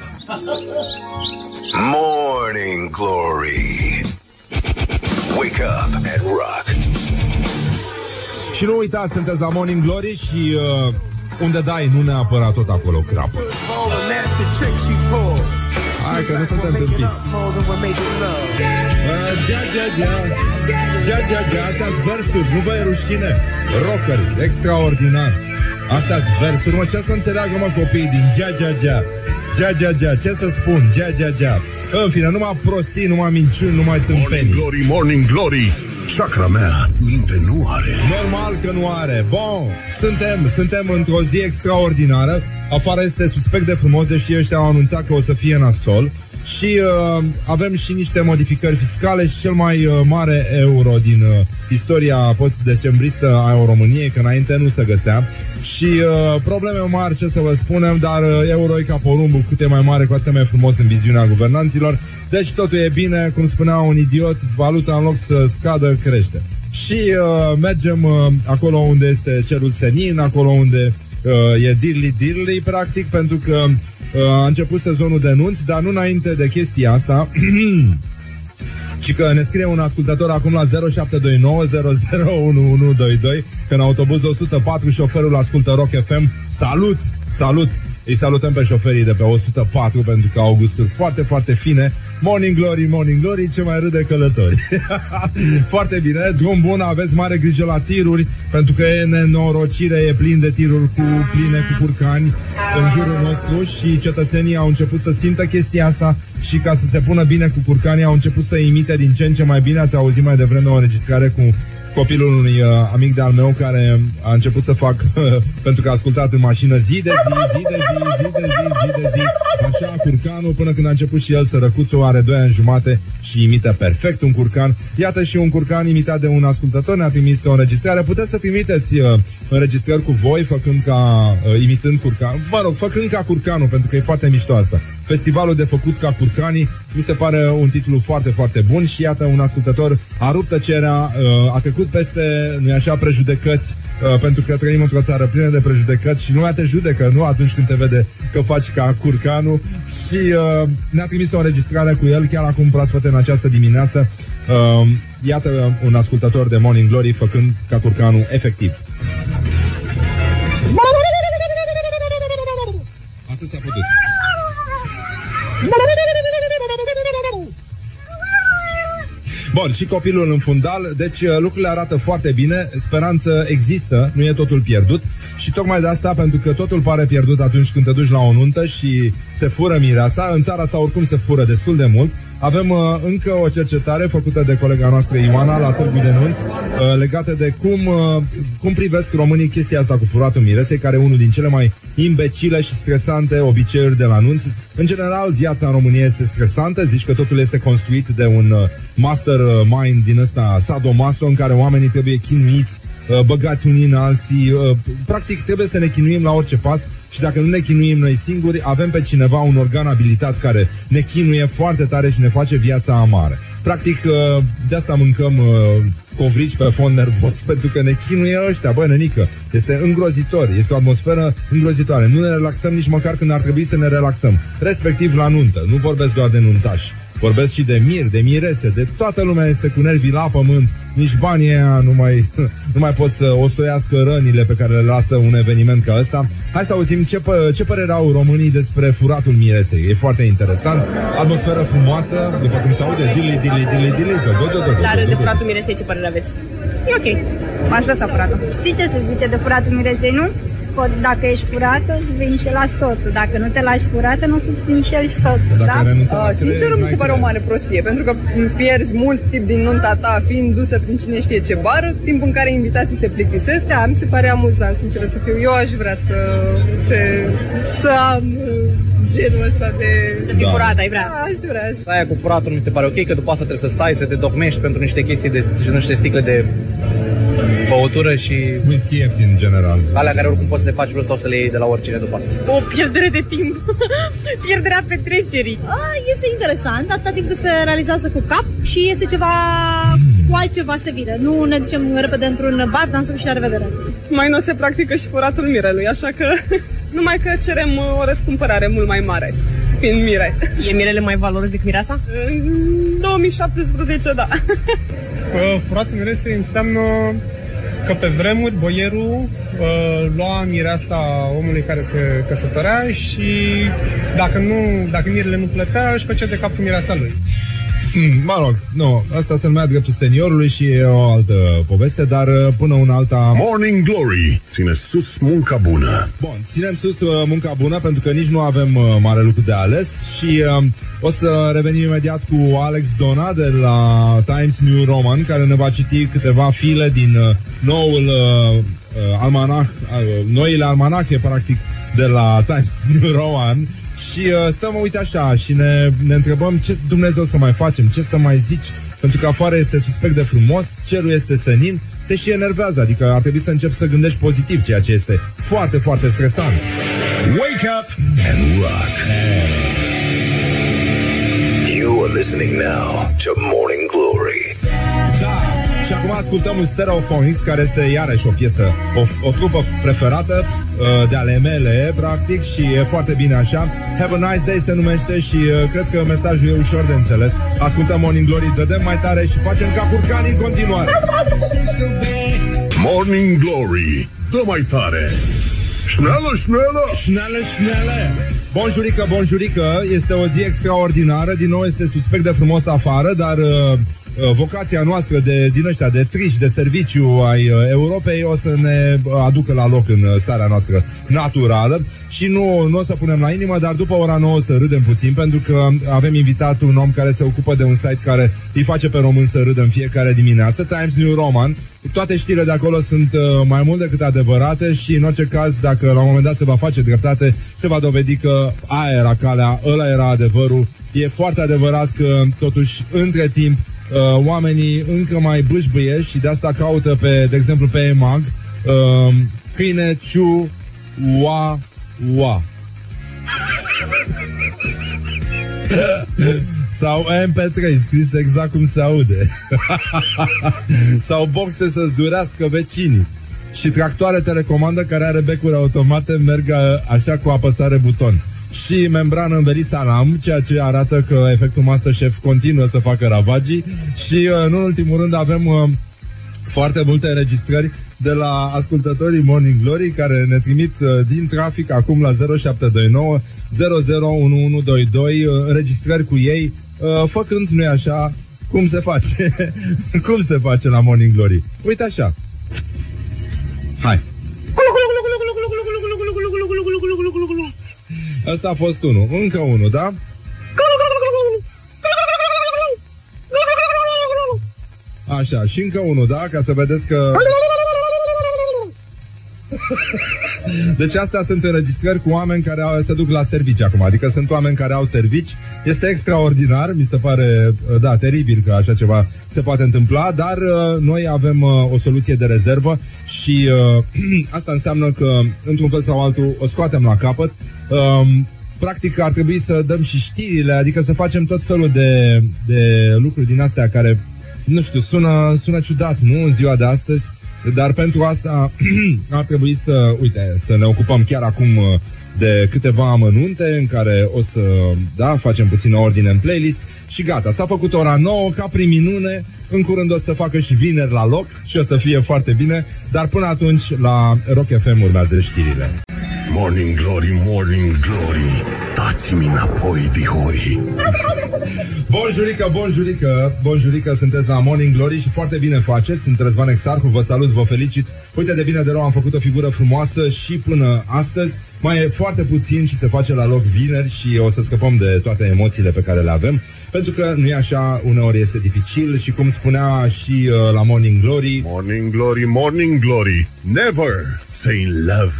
Morning Glory. Wake up and rock. Și nu uitați, sunteți la Morning Glory și uh, unde dai, nu neapărat tot acolo crapă. Hai că nu suntem tâmpiți. Gea, gea, gea. Gea, gea, gea. Astea sunt versuri, nu vă e rușine. Rockeri, extraordinar. Astea sunt versuri, mă, ce să înțeleagă, mă, copiii din gea, gea, gea. Gea, gea, gea, ce să spun? Gea, gea, gea. În fine, numai prostii, numai minciuni, numai Morning tâmpenii. Glory, Morning Glory Chakra mea, minte nu are Normal că nu are. Bun, suntem, suntem într-o zi extraordinară. Afară este suspect de frumos, deși ăștia au anunțat că o să fie nasol. Și uh, avem și niște modificări fiscale și cel mai uh, mare euro din uh, istoria post-decembristă a României, că înainte nu se găsea. Și uh, probleme mari, ce să vă spunem, dar uh, euro e ca porumbul, cât e mai mare, cu atât e mai frumos în viziunea guvernanților. Deci totul e bine, cum spunea un idiot, valuta în loc să scadă, crește. Și uh, mergem uh, acolo unde este cerul senin, acolo unde uh, e dirli dirli, practic, pentru că uh, a început sezonul de nunți, dar nu înainte de chestia asta. Și că ne scrie un ascultător acum la 0729001122 Că în autobuz 104 șoferul ascultă Rock FM Salut, salut îi salutăm pe șoferii de pe 104 pentru că au gusturi foarte, foarte fine. Morning Glory, Morning Glory, ce mai râde călători. foarte bine, drum bun, aveți mare grijă la tiruri, pentru că e nenorocire, e plin de tiruri cu pline cu curcani în jurul nostru și cetățenii au început să simtă chestia asta și ca să se pună bine cu curcanii au început să imite din ce în ce mai bine. Ați auzit mai devreme o înregistrare cu copilul unui uh, amic de-al meu care a început să fac, pentru că a ascultat în mașină zi de zi, zi de zi, zi de zi, zi de zi, așa, curcanul, până când a început și el sărăcuțul, are 2 ani jumate și imită perfect un curcan. Iată și un curcan imitat de un ascultător, ne-a trimis o înregistrare. Puteți să trimiteți uh, înregistrări cu voi, făcând ca, uh, imitând curcan, mă rog, făcând ca curcanul, pentru că e foarte mișto asta. Festivalul de făcut ca curcanii mi se pare un titlu foarte, foarte bun și iată un ascultător a rupt tăcerea, uh, a trecut peste, nu așa, prejudecăți, uh, pentru că trăim într-o țară plină de prejudecăți și lumea te judecă, nu atunci când te vede că faci ca curcanul și uh, ne-a trimis o înregistrare cu el chiar acum proaspăt în această dimineață. Uh, iată un ascultător de Morning Glory făcând ca curcanul efectiv. Atât s-a putut. Bun, și copilul în fundal, deci uh, lucrurile arată foarte bine, speranță există, nu e totul pierdut și tocmai de asta, pentru că totul pare pierdut atunci când te duci la o nuntă și se fură mireasa, în țara asta oricum se fură destul de mult, avem uh, încă o cercetare făcută de colega noastră Ioana la Târgu de Nunți uh, legată de cum, uh, cum privesc românii chestia asta cu furatul miresei, care e unul din cele mai imbecile și stresante obiceiuri de la nunți. În general, viața în România este stresantă, zici că totul este construit de un uh, master uh, mind din ăsta sadomaso în care oamenii trebuie chinuiți uh, băgați unii în alții. uh, Practic trebuie să ne chinuim la orice pas și dacă nu ne chinuim noi singuri, avem pe cineva un organ abilitat care ne chinuie foarte tare și ne face viața amară. Practic, uh, de asta mâncăm uh, covrici pe fond nervos, pentru că ne chinuie ăștia, bă, nenică. Este îngrozitor, este o atmosferă îngrozitoare. Nu ne relaxăm nici măcar când ar trebui să ne relaxăm. Respectiv la nuntă. Nu vorbesc doar de nuntași. Vorbesc și de mir, de mirese, de toată lumea este cu nervii la pământ, nici banii aia nu mai, nu mai pot să ostoiască rănile pe care le lasă un eveniment ca ăsta. Hai să auzim ce, pă, ce părere au românii despre furatul miresei. E foarte interesant. Atmosferă frumoasă, după cum se aude, dili, dili, dili, dili, do, do, do, do, do, Dar do, de do, do. furatul miresei ce părere aveți? E ok. M-aș lăsa furată. Știi ce se zice de furatul miresei, nu? Că dacă ești furată, îți vin și la soțul. Dacă nu te lași furată, nu o să-ți vin și el și soțul, da? Uh, sincer, mi se pare o mare prostie, pentru că pierzi mult timp din nunta ta fiind dusă prin cine știe ce bar, timp în care invitații se plictisesc. Da, mi se pare amuzant, sincer să fiu. Eu aș vrea să, să, să am uh, genul ăsta de... Să fii Da. curată, ai vrea. Aș vrea, aș Aia cu furatul mi se pare ok, că după asta trebuie să stai, să te tocmești pentru niște chestii de niște sticle de băutură și... Whisky ieftin în general. Alea care oricum poți să le faci vreau sau să le iei de la oricine după asta. O pierdere de timp. Pierderea petrecerii. A, este interesant, atâta timp cât se realizează cu cap și este ceva cu altceva se vine. Nu ne ducem repede într-un bar, dansăm și la revedere. Mai nu se practică și furatul mirelui, așa că numai că cerem uh, o răscumpărare mult mai mare, fiind mire. E mirele mai valoros decât mireasa? În 2017, da. Uh, Furatul miresei înseamnă că pe vremuri boierul uh, lua mireasa omului care se căsătorea și dacă, nu, dacă mirele nu plătea, își făcea de cap cu mireasa lui. Mm, mă rog, nu, asta se numea dreptul seniorului și e o altă poveste, dar uh, până una alta... Morning Glory ține sus munca bună. Bun, ținem sus uh, munca bună pentru că nici nu avem uh, mare lucru de ales și uh, o să revenim imediat cu Alex Dona de la Times New Roman care ne va citi câteva file din uh, noul uh, uh, almanah, uh, noile almanahe practic de la Times New Roman și uh, stăm, uite așa, și ne, ne întrebăm ce Dumnezeu să mai facem, ce să mai zici, pentru că afară este suspect de frumos, cerul este senin, te și enervează, adică ar trebui să începi să gândești pozitiv, ceea ce este foarte, foarte stresant. Wake up and rock. You are listening now to Morning Glory. Da. Și acum ascultăm un Stereophonics, care este iarăși o piesă, o, o trupă preferată uh, de ale mele, practic, și e foarte bine așa. Have a nice day se numește și uh, cred că mesajul e ușor de înțeles. Ascultăm Morning Glory, dădem mai tare și facem ca curcanii în continuare. Morning Glory, dă mai tare. Șneală, șneală! Șneală, șneală! Bonjurică, bonjurică, este o zi extraordinară, din nou este suspect de frumos afară, dar uh, uh, vocația noastră de, din ăștia de triși de serviciu ai uh, Europei o să ne uh, aducă la loc în uh, starea noastră naturală și nu, nu o să punem la inimă, dar după ora 9 să râdem puțin, pentru că avem invitat un om care se ocupă de un site care îi face pe român să râdă în fiecare dimineață, Times New Roman. Toate știrile de acolo sunt uh, mai mult decât adevărate și în orice caz, dacă la un moment dat se va face dreptate, se va dovedi că aia era calea, ăla era adevărul. E foarte adevărat că totuși între timp uh, oamenii încă mai bâșbâie și de asta caută pe, de exemplu, pe EMAG uh, câine ciu ua ua. Sau MP3, scris exact cum se aude. Sau boxe să zurească vecinii. Și tractoare telecomandă care are becuri automate merg uh, așa cu apăsare buton. Și membrană învelit salam, ceea ce arată că efectul Masterchef continuă să facă ravagii. Și uh, în ultimul rând avem uh, foarte multe înregistrări de la ascultătorii Morning Glory care ne trimit uh, din trafic acum la 0729 001122 uh, înregistrări cu ei uh, făcând, nu așa, cum se face, cum se face la Morning Glory. Uite așa. Hai. Asta a fost unul. Încă unul, da? Așa, și încă unul, da? Ca să vedeți că... Deci astea sunt înregistrări cu oameni care au, se duc la servici acum Adică sunt oameni care au servici Este extraordinar, mi se pare Da, teribil că așa ceva se poate întâmpla Dar uh, noi avem uh, o soluție de rezervă Și uh, asta înseamnă că Într-un fel sau altul o scoatem la capăt uh, Practic ar trebui să dăm și știrile Adică să facem tot felul de, de lucruri din astea Care, nu știu, sună, sună ciudat, nu? În ziua de astăzi dar pentru asta ar trebui să, uite, să ne ocupăm chiar acum uh, de câteva amănunte în care o să, da, facem puțină ordine în playlist și gata, s-a făcut ora 9 ca prin minune, în curând o să facă și vineri la loc și o să fie foarte bine, dar până atunci la Rock FM urmează știrile. Morning Glory, Morning Glory, dați-mi înapoi, dihori. Bonjurică, bonjurică, bonjurică, sunteți la Morning Glory și foarte bine faceți. Sunt Răzvan Exarhu, vă salut, vă felicit. Uite de bine de rău, am făcut o figură frumoasă și până astăzi. Mai e foarte puțin și se face la loc vineri și o să scăpăm de toate emoțiile pe care le avem. Pentru că nu e așa, uneori este dificil și cum spunea și uh, la Morning Glory... Morning Glory, Morning Glory, never say in love,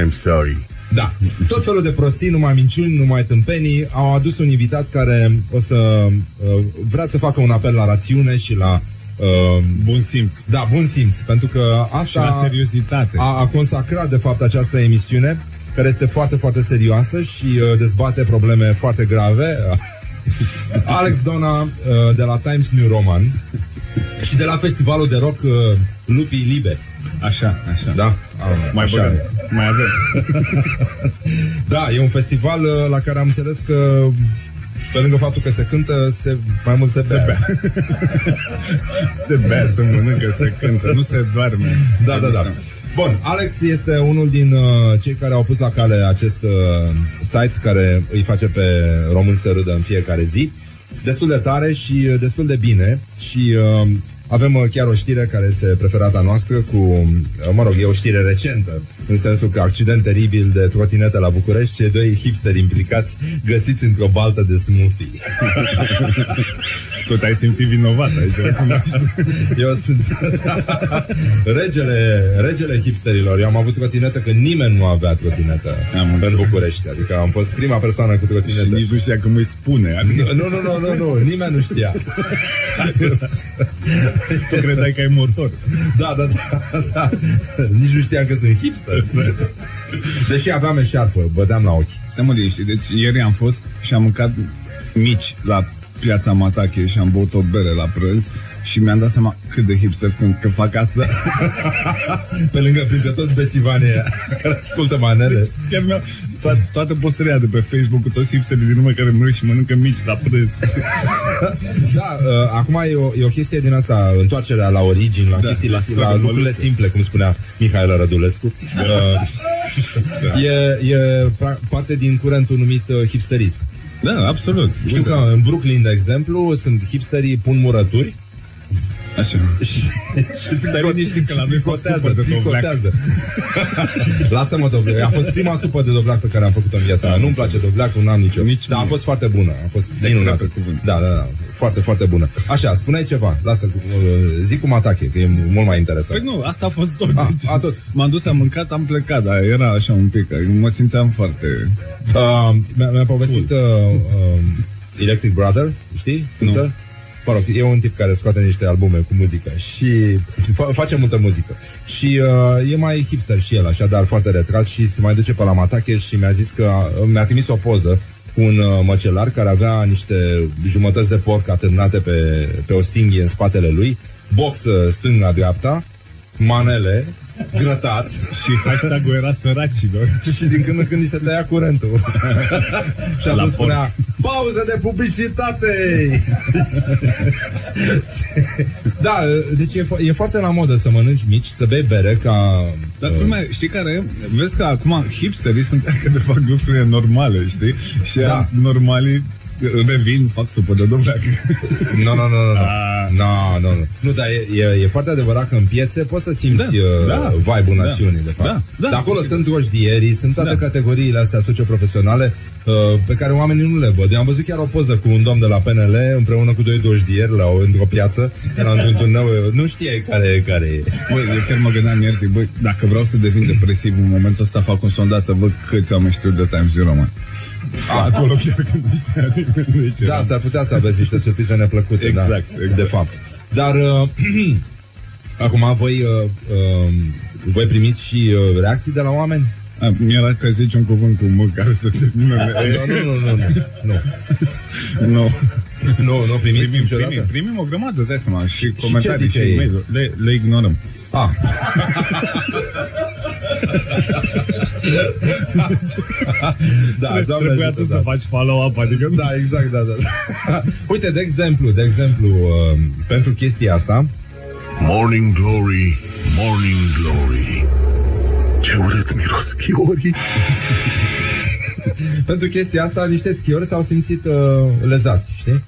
I'm sorry. Da, tot felul de prostii, numai minciuni, numai tâmpenii Au adus un invitat care o să uh, vrea să facă un apel la rațiune și la uh, Bun simț. Da, bun simț, pentru că asta Și la seriozitate. a, a consacrat de fapt această emisiune care este foarte, foarte serioasă și uh, dezbate probleme foarte grave. Alex Dona uh, de la Times New Roman și de la festivalul de rock uh, Lupii Liberi. Așa, așa. Da? A, Mai așa. băgăm. Mai avem. Da, e un festival uh, la care am înțeles că pe lângă faptul că se cântă, se, mai mult se bea. bea. se bea, se mănâncă, se cântă, nu se doarme. Da, da, da. Bun, Alex este unul din uh, cei care au pus la cale acest uh, site care îi face pe român să râdă în fiecare zi. Destul de tare și uh, destul de bine și uh, avem uh, chiar o știre care este preferata noastră cu, uh, mă rog, e o știre recentă, în sensul că accident teribil de trotinetă la București, cei doi hipsteri implicați găsiți într-o baltă de smoothie. Tot ai simțit vinovat, ai să recunoști. Eu sunt regele, regele hipsterilor. Eu am avut trotinetă când nimeni nu avea trotinetă Am în București. Adică am fost prima persoană cu Și trotinetă. nici nu știa cum îi spune. Adică Nu, nu, nu, nu, nu, nimeni nu știa. tu credeai că ai motor. Da, da, da, da. Nici nu știam că sunt hipster. Deși aveam eșarfă, bădeam la ochi. Stai mă liniște, deci ieri am fost și am mâncat mici la piața Matache și am băut o bere la prânz și mi-am dat seama cât de hipster sunt că fac asta. Pe lângă printre toți bețivanii ăia care ascultă manele. Chiar mi-au to- toată postăria de pe Facebook cu toți hipsterii din urmă care mănâncă și mănâncă mici la prânz. Da, uh, acum e o, e o chestie din asta, întoarcerea la origini, la, Da, chestiile, la la, la sfără lucrurile măluță. simple, cum spunea Mihail Rădulescu. Uh, e, e pra- parte din curentul numit uh, hipsterism. Da, absolut. Știu că în Brooklyn, de exemplu, sunt hipsterii pun murături Așa. Stai liniștit că la noi fac supă Tricotează, de dovleac. tricotează. Lasă-mă dovleac. A fost prima supă de dovleac pe care am făcut-o în viața mea. Nu-mi place dovleacul, n-am nicio. Nici Dar a mie. fost foarte bună. A fost Te minunată. cred pe cuvânt. Da, da, da. Foarte, foarte bună. Așa, spuneai ceva. Lasă, uh, zic cum atache, că e mult mai interesant. Păi nu, asta a fost tot. A, Deci, a, tot. M-am dus, am mâncat, am plecat, dar era așa un pic, mă simțeam foarte... Uh, mi-a, mi-a povestit uh, uh, Electric Brother, știi? Cântă? Nu. Mă rog, e un tip care scoate niște albume cu muzică și fa- face multă muzică. Și uh, e mai hipster și el, așa, dar foarte retras și se mai duce pe la Matache și mi-a zis că uh, mi-a trimis o poză cu un uh, măcelar care avea niște jumătăți de porc atârnate pe, pe o stinghie în spatele lui, box uh, stânga-dreapta, manele, grătat Și hashtag-ul era săracilor. și din când în când îi se tăia curentul. și atunci La spunea, pauză de publicitate! da, deci e, fo- e foarte la modă să mănânci mici, să bei bere ca... Dar culmea, știi care e? Vezi că acum hipsterii sunt aia care fac lucrurile normale, știi? Și Da. Da. normali revin, fac supă de dovleac. Nu, nu, nu, nu. Nu, nu, nu. Nu, dar e, e, e foarte adevărat că în piețe poți să simți Da, da, da. vibe-ul Da. națiunii, de fapt. Da, da, dar acolo sigur. sunt gojdierii, sunt toate Da. categoriile astea socioprofesionale uh, pe care oamenii nu le văd. Eu am văzut chiar o poză cu un domn de la PNL împreună cu doi gojdieri la o, într-o piață. Era într-un turneu, nu știai care e care e. Băi, eu chiar mă gândeam ieri, zic, băi, dacă vreau să devin depresiv în momentul ăsta, fac un sondaj să văd câți oameni știu de Times Zero, mă. Acolo chiar când nu știa nimeni de ce Da, eram. s-ar putea să aveți niște surprize neplăcute. Exact, da, exact. De fapt. Dar uh, acum voi, uh, uh, voi primiți și uh, reacții de la oameni? A, mi-era că zici un cuvânt cu M care să termină Nu, nu, nu, nu, nu. nu. Nu. Nu, nu primiți primim, niciodată? primim, primim o grămadă, îți dai seama, și comentarii și zice ei? e le, le ignorăm. Ah. da, doamne Trebuia ajută, tu să da. faci follow-up, adică... Da, exact, da, da. Uite, de exemplu, de exemplu, uh, pentru chestia asta, Morning Glory, Morning Glory. Ce urât miros chiorii. pentru chestia asta, niște schiori s-au simțit uh, lezați, știi?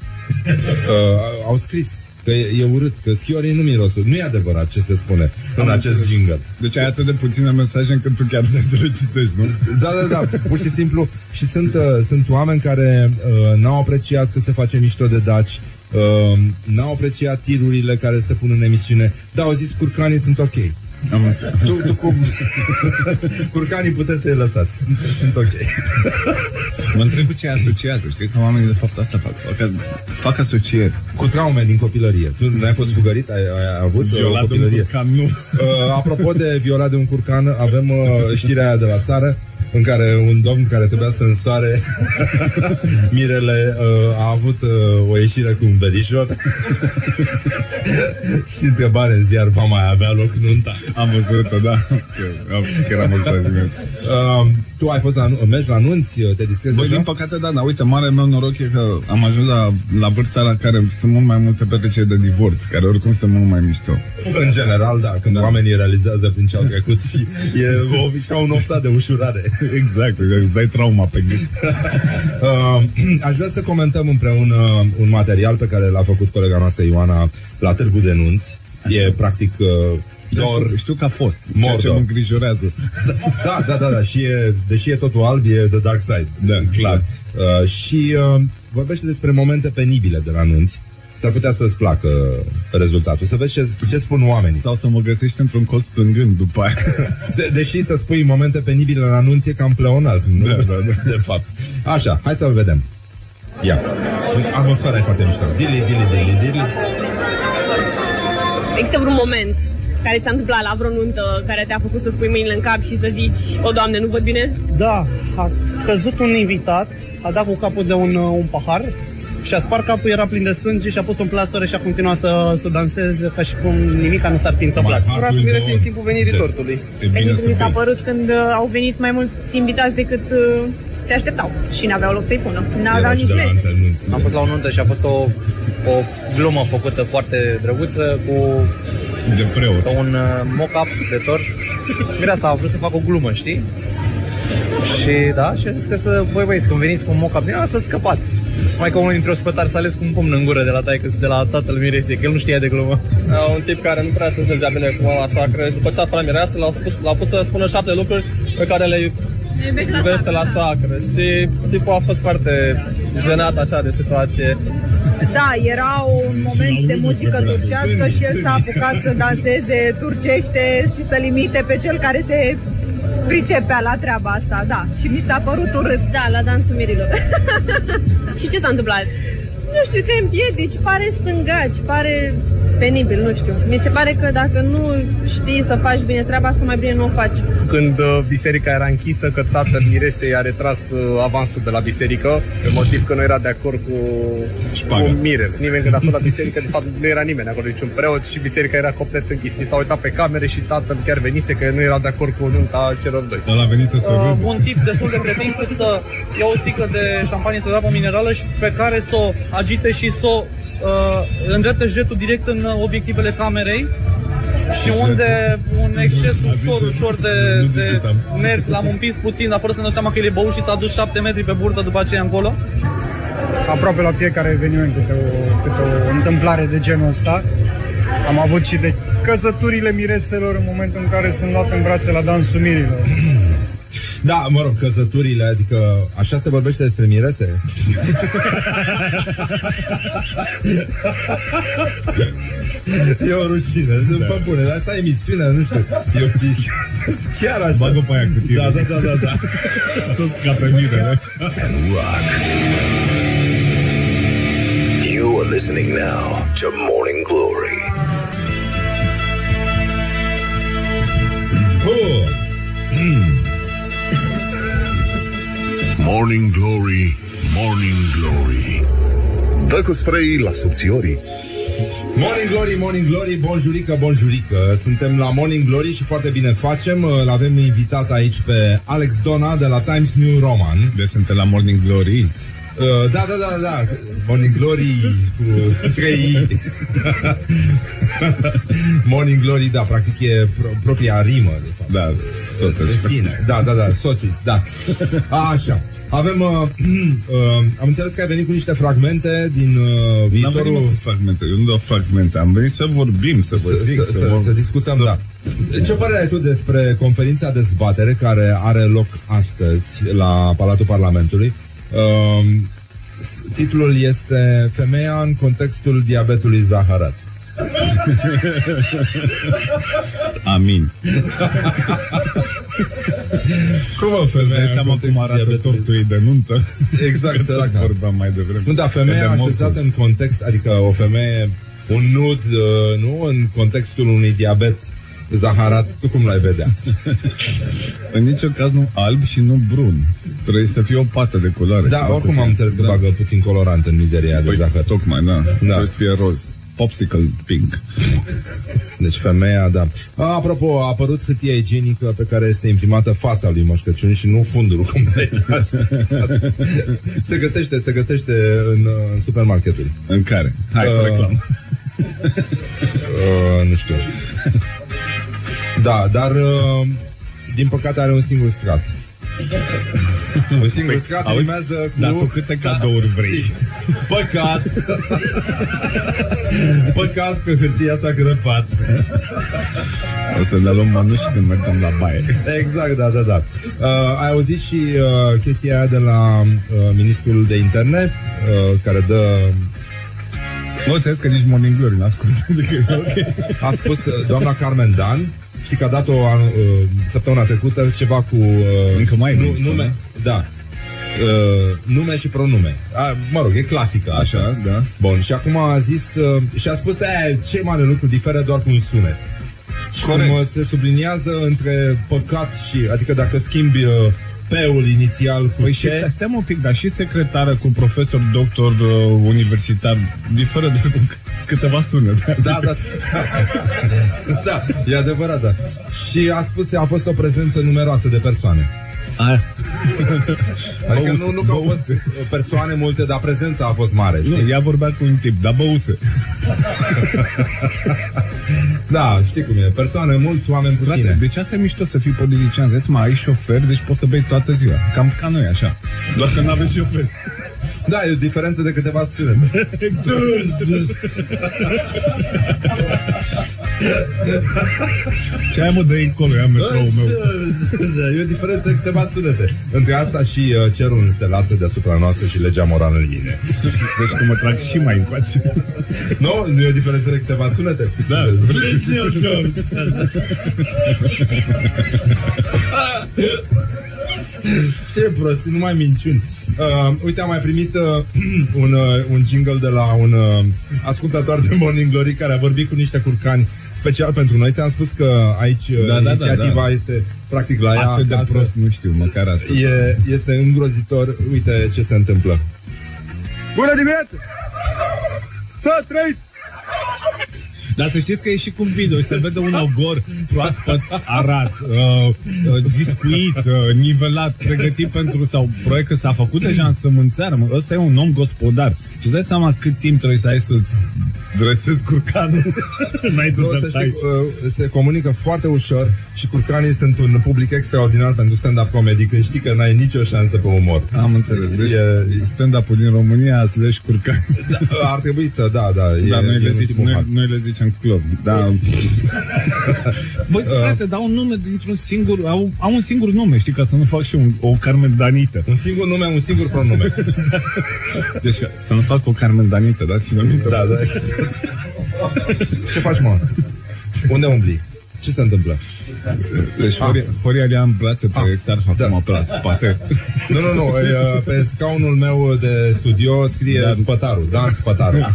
Uh, au scris că e, e urât, că schiorii nu mirosul. Nu e adevărat ce se spune în acest jingle. Deci ai atât de puține mesaje încât tu chiar trebuie să le citești, nu? Da, da, da, pur și simplu. Și sunt, uh, sunt oameni care uh, n-au apreciat că se face mișto de daci, uh, n-au apreciat tirurile care se pun în emisiune, dar au zis curcanii sunt ok. Am înțeles. Tu, tu cum... Curcanii puteți să-i lăsați. Sunt, sunt ok. Mă întreb cu ce asociază, știi? Că oamenii de fapt asta fac. Fac, fac asocieri. Cu traume din copilărie. Tu n-ai fost fugărit? Ai, ai avut uh, Violat o de un copilărie? curcan, nu. Uh, apropo de violat de un curcan, avem uh, știrea aia de la țară în care un domn care trebuia să însoare mirele uh, a avut uh, o ieșire cu un verișor și întrebare în ziar va mai avea loc nunta. Am văzut-o, da. Chiar am văzut azi dimineața. Uh, tu ai fost la, nu- mergi la nunți, te distrezi Băi, așa? din păcate, da, dar uite, mare meu noroc e că am ajuns la, la vârsta la care sunt mult mai multe petreceri de divorț, care oricum sunt mult mai mișto. În general, da, când da. oamenii realizează prin ce au trecut și e o, ca un oftat de ușurare. Exact, îți dai trauma pe gând. uh, aș vrea să comentăm împreună un material pe care l-a făcut colega noastră Ioana la Târgu de Nunți. E practic uh, Dor, dor, știu că a fost, ceea ce Mordor. mă îngrijorează. Da, da, da, da, și e, deși e totul alb, e The Dark Side. Da, clar. Uh, și uh, vorbește despre momente penibile de la nunți. S-ar putea să-ți placă rezultatul. Să vezi ce, ce spun oamenii. Sau să mă găsești într-un cost plângând după aia. De, deși să spui momente penibile la anunț e cam pleonasm, nu? Da, da, da. De fapt. Așa, hai să-l vedem. Ia. Atmosfera e foarte mișto. Dili, dili, dili, dili. Există vreun moment care ți-a întâmplat la vreo nuntă care te-a făcut să spui mâinile în cap și să zici O, Doamne, nu văd bine? Da, a căzut un invitat, a dat cu capul de un, uh, un pahar și a spart capul, era plin de sânge și a pus un plastor și a continuat să, să danseze ca și cum nimica nu s-ar fi întâmplat. Furat mirese în timpul venirii tortului. E bine Pentru să mi s-a bei. părut când uh, au venit mai mulți invitați decât uh, se așteptau și n-aveau loc să-i pună. N-aveau Era și nici de la mese. antenunți. Am fost la o nuntă și a fost o, o glumă făcută foarte drăguță cu De preot. cu un uh, mock-up de tort. Mireasa a vrut să facă o glumă, știi? Și da, și a zis că să, voi băieți, când veniți cu un mock-up din ăla, să scăpați. Mai că unul dintre ospătari s-a ales cu un pumn în gură de la taică de la tatăl Miresei, că el nu știa de glumă. un tip care nu prea se înțelegea bine cu mama sacră și după ce a aflat mireasă, l-a pus, l-a pus să spună șapte lucruri pe care le iubește la sacră. Și tipul a fost foarte jenat așa de situație. Da, era un moment de muzică turcească și el s-a apucat să danseze turcește și să limite pe cel care se pricepea la treaba asta, da. Și mi s-a părut urât. Da, la dansul mirilor. Și ce s-a întâmplat? nu știu, te împiedici, pare stângaci, pare penibil, nu știu. Mi se pare că dacă nu știi să faci bine treaba asta, mai bine nu o faci. Când uh, biserica era închisă, că tatăl Miresei a retras uh, avansul de la biserică, pe motiv că nu era de acord cu, cu mirele. Nimeni când a fost la biserică, de fapt nu era nimeni acolo, niciun preot și biserica era complet închisă. S-a uitat pe camere și tatăl chiar venise că nu era de acord cu nunta celor doi. Ăla a venit să se Uh, râdă. un tip destul de cretin cât să ia o sticlă de șampanie, să o dea pe minerală și pe care să o agite și să o uh, îndrepte jetul direct în uh, obiectivele camerei și unde un exces ușor, ușor de, de nervi l-am împins puțin, dar fără să ne dau seama că el e băut și s-a dus 7 metri pe burtă după aceea încolo. aproape la fiecare eveniment câte o, câte o întâmplare de genul ăsta. Am avut și de căsăturile mireselor în momentul în care sunt luate în brațe la dansul mirilor. Da, mă rog, căsăturile, adică așa se vorbește despre mirese? e o rușine, sunt da. pe bune, dar asta e emisiunea, nu știu, eu chiar așa. Bagă pe aia cu tine. Da, da, da, da, da. Toți ca pe mine. Rock. You are listening now to Morning Glory. Oh. Morning Glory, Morning Glory. Dă cu spray la subțiorii. Morning Glory, Morning Glory, bonjurică, bonjurică Suntem la Morning Glory și foarte bine facem Îl avem invitat aici pe Alex Dona de la Times New Roman Deci suntem la Morning Glories Uh, da, da, da, da. Morning Glory cu 3 Morning Glory, da, practic e pro- propria rimă, de fapt. Da, de sine. Da, da, da, soții, da. A, așa. Avem, uh, uh, am înțeles că ai venit cu niște fragmente din uh, N-am venit viitorul... mă, cu fragmente, eu nu dau fragmente Am venit să vorbim, să vă să, zic să, să, să discutăm, da. Ce părere ai tu despre conferința dezbatere care are loc astăzi la Palatul Parlamentului? Um, s- titlul este Femeia în contextul diabetului zaharat. Amin. Cum o femeia Dai seama cum arată tortul ei de nuntă? Exact, Că săraca. tot vorbeam mai devreme. Nu, dar femeia De așezată în context, adică o femeie, un nud, uh, nu, în contextul unui diabet zaharat, tu cum l-ai vedea? În niciun caz nu alb și nu brun Trebuie să fie o pată de culoare Da, ceva oricum să am fie. înțeles că Da. bagă puțin colorant în mizeria de Păi, zahăr. tocmai, da. da. Trebuie să fie roz. Popsicle pink. Deci femeia, da. A, apropo, a apărut hârtia igienică pe care este imprimată fața lui Moș Crăciun și nu fundul, cum ai Se găsește, se găsește în, în supermarketuri. În care? Hai, Uh, uh, reclamă. Uh, nu știu. Da, dar uh, din păcate are un singur strat. Un singur strat Auzi? rimează cu... Dar tu câte cadouri vrei? Păcat! Păcat că hârtia s-a grăpat. O să ne luăm mănuși când mergem la baie. Exact, da, da, da. Uh, ai auzit și uh, chestia aia de la uh, ministrul de interne, uh, care dă... Nu, ți că nici Morning Glory n-ascult. Adică e ok. A spus uh, doamna Carmen Dan, știi că a dat-o uh, săptămâna trecută ceva cu... Uh, Încă mai e nu, ministru, nume, da. Uh, nume și pronume. A, mă rog, e clasică. Așa, da. Bun, și acum a zis uh, și a spus, e, ce mare lucru diferă doar cu un sunet. Și Corect. cum uh, se subliniază între păcat și, adică dacă schimbi uh, P-ul inițial cu Păi C, și stai, stai mă un pic, dar și secretară cu profesor doctor uh, universitar diferă de cu c- câteva sunete. Da, da. da, e adevărat, da. Și a spus că a fost o prezență numeroasă de persoane. Aia. Adică Băuse, nu, nu că au fost băuse. persoane multe, dar prezența a fost mare. Știi? Nu, ea vorbea cu un tip, dar băuse. Da, știi cum e. Persoane mulți, oameni Frate, puține. deci asta e mișto să fii politician. Zici, mai ai șofer, deci poți să bei toată ziua. Cam ca noi, așa. Doar că nu aveți șofer. Da, e o diferență de câteva sunete. exact. Ce ai mă de încolo, ia metroul meu. E o diferență de câteva sunete. Între asta și uh, cerul înstelat deasupra noastră și legea morală în linie. Deci că mă trag și mai încoace. Nu? Nu e o diferență de câteva sunete? Da. Ce prostii, numai minciuni. Uh, uite, am mai primit uh, un, uh, un jingle de la un uh, ascultător de Morning Glory care a vorbit cu niște curcani special pentru noi. Ți-am spus că aici uh, Da, da, da, inițiativa da. este practic la ea Atât de acasă. prost nu știu, măcar atât. E, este îngrozitor. Uite ce se întâmplă. Bună dimineața! Să trăiți! Dar să știți că e și cu video Se vede un ogor proaspăt arat uh, uh, Discuit, uh, nivelat Pregătit pentru sau proiect că s-a făcut deja în sămânțeară mă. Ăsta e un om gospodar Și îți dai seama cât timp trebuie să ai să dresezi curcanul înainte Nu, să să tai. știi, uh, se comunică foarte ușor și curcanii sunt un public extraordinar pentru stand-up comedy când știi că n-ai nicio șansă pe umor. Am înțeles. Deci E- stand-up-ul din România slash curcan. Da, ar trebui să, da, da. Da, e, noi, e le în zic, ultimul noi, hal. noi le zicem club. Da. Băi, frate, dau un nume dintr-un singur... Au, au un singur nume, știi, ca să nu fac și un, o Carmen Danită. Un singur nume, un singur pronume. Deci să nu fac o Carmen Danită, da? Cine minte? Da, da. Ce faci, mă? Unde umbli? Ce se întâmplă? Deci Horia, Horia le-a în brațe pe Exarh acum pe la spate. Nu, nu, nu, e, pe scaunul meu de studio scrie Dan. Spătarul, Dan Spătarul.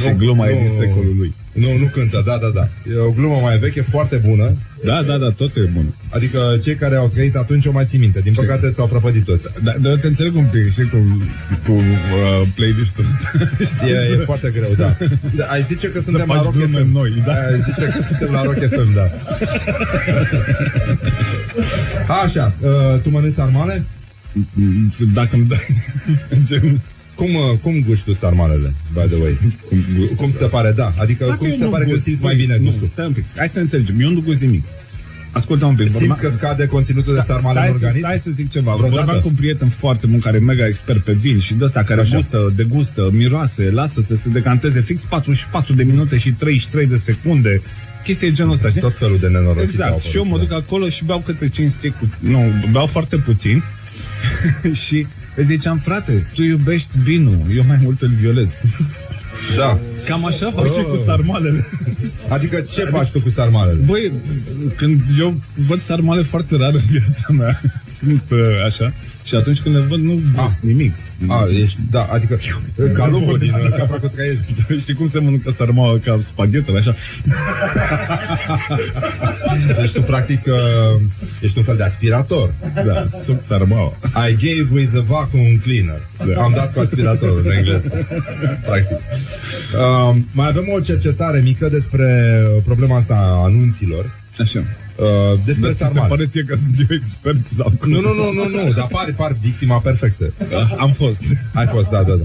și gluma e din nu. secolul lui. Nu, nu cântă, da, da, da. E o glumă mai veche, foarte bună. Da, da, da, tot e bun. Adică cei care au trăit atunci o mai țin minte. Din păcate s-au prăpădit toți. Da, dar te înțeleg un pic, știi, cu, cu uh, playlist-ul ăsta. E, e foarte greu, da. da ai zice că suntem la faci Rock glume FM. noi, da. Ai zice că suntem la Rock FM, da. Așa, uh, tu mănânci sarmale? Dacă îmi dai gen... Cum, uh, cum guști tu sarmalele, by the way? Cum, gust? Cum se pare, da. Adică Dacă cum eu se nu pare că gust, simți băi, mai bine nu, gustul? Stai un pic, hai să înțelegem. Eu nu gust nimic. Ascultă un pic. Simți că scade conținutul de sarmale stai, în să, organism? stai să zic ceva. Vreodată? Vorbeam cu un prieten foarte bun care e mega expert pe vin și de ăsta care Așa. gustă, degustă, miroase, lasă să se decanteze fix 44 de minute și 33 de secunde. Chestii de genul ăsta, știi? Tot felul de nenorociri au Exact. apărut, Și eu mă da. duc acolo și beau câte 5 sticuri. Nu, beau foarte puțin. și îi ziceam, frate, tu iubești vinul, eu mai mult îl violez. Da. Cam așa fac și Oh. cu sarmalele. Adică ce faci tu cu sarmalele? Băi, când eu văd sarmale foarte rar în viața mea, sunt uh, așa, și atunci când le văd nu gust nimic. A, ești, da, adică ca lupul din uh, capra cu trăiesc. Știi cum se mănâncă sarmaua ca spaghetele, așa? Deci tu practic uh, ești un fel de aspirator. Da, suc sarmaua. I gave with the vacuum cleaner. Da. Am dat cu aspiratorul în engleză. Practic. Uh, mai avem o cercetare mică despre problema asta a anunților. Așa. Uh, despre Dar ți se sarmale. pare ție că sunt eu expert sau cum? Nu, nu, nu, nu, nu, dar pari, pari victima perfectă. Am fost. Ai fost, da, da, da.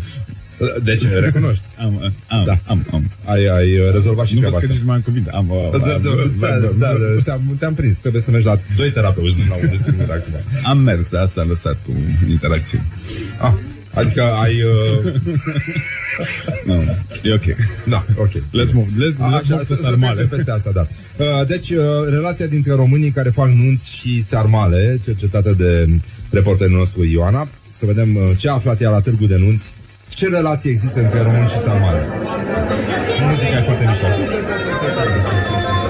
Deci, recunoști. Am, am, Da. am, am. Ai, ai uh, rezolvat și Nu treaba văd că asta. nici mai am cuvinte. Am, am, Da, da, am, da, da, am- da, da, te-am, te-am prins. Trebuie să mergi la doi terapeuți, nu la unul singur acum. Am mers, de asta am lăsat cu interacțiuni. Ah, adică ai... Uh... Nu, e ok. Da, ok. Let's move, let's, A, let's move să- to să sarmale. trecem peste asta, da. Uh, Deci, uh, relația dintre românii care fac nunți și sarmale, cercetată de reporterul nostru Ioana, să vedem uh, ce a aflat ea la târgu de nunți, ce relație există între români și sarmale. Muzica e foarte mișto.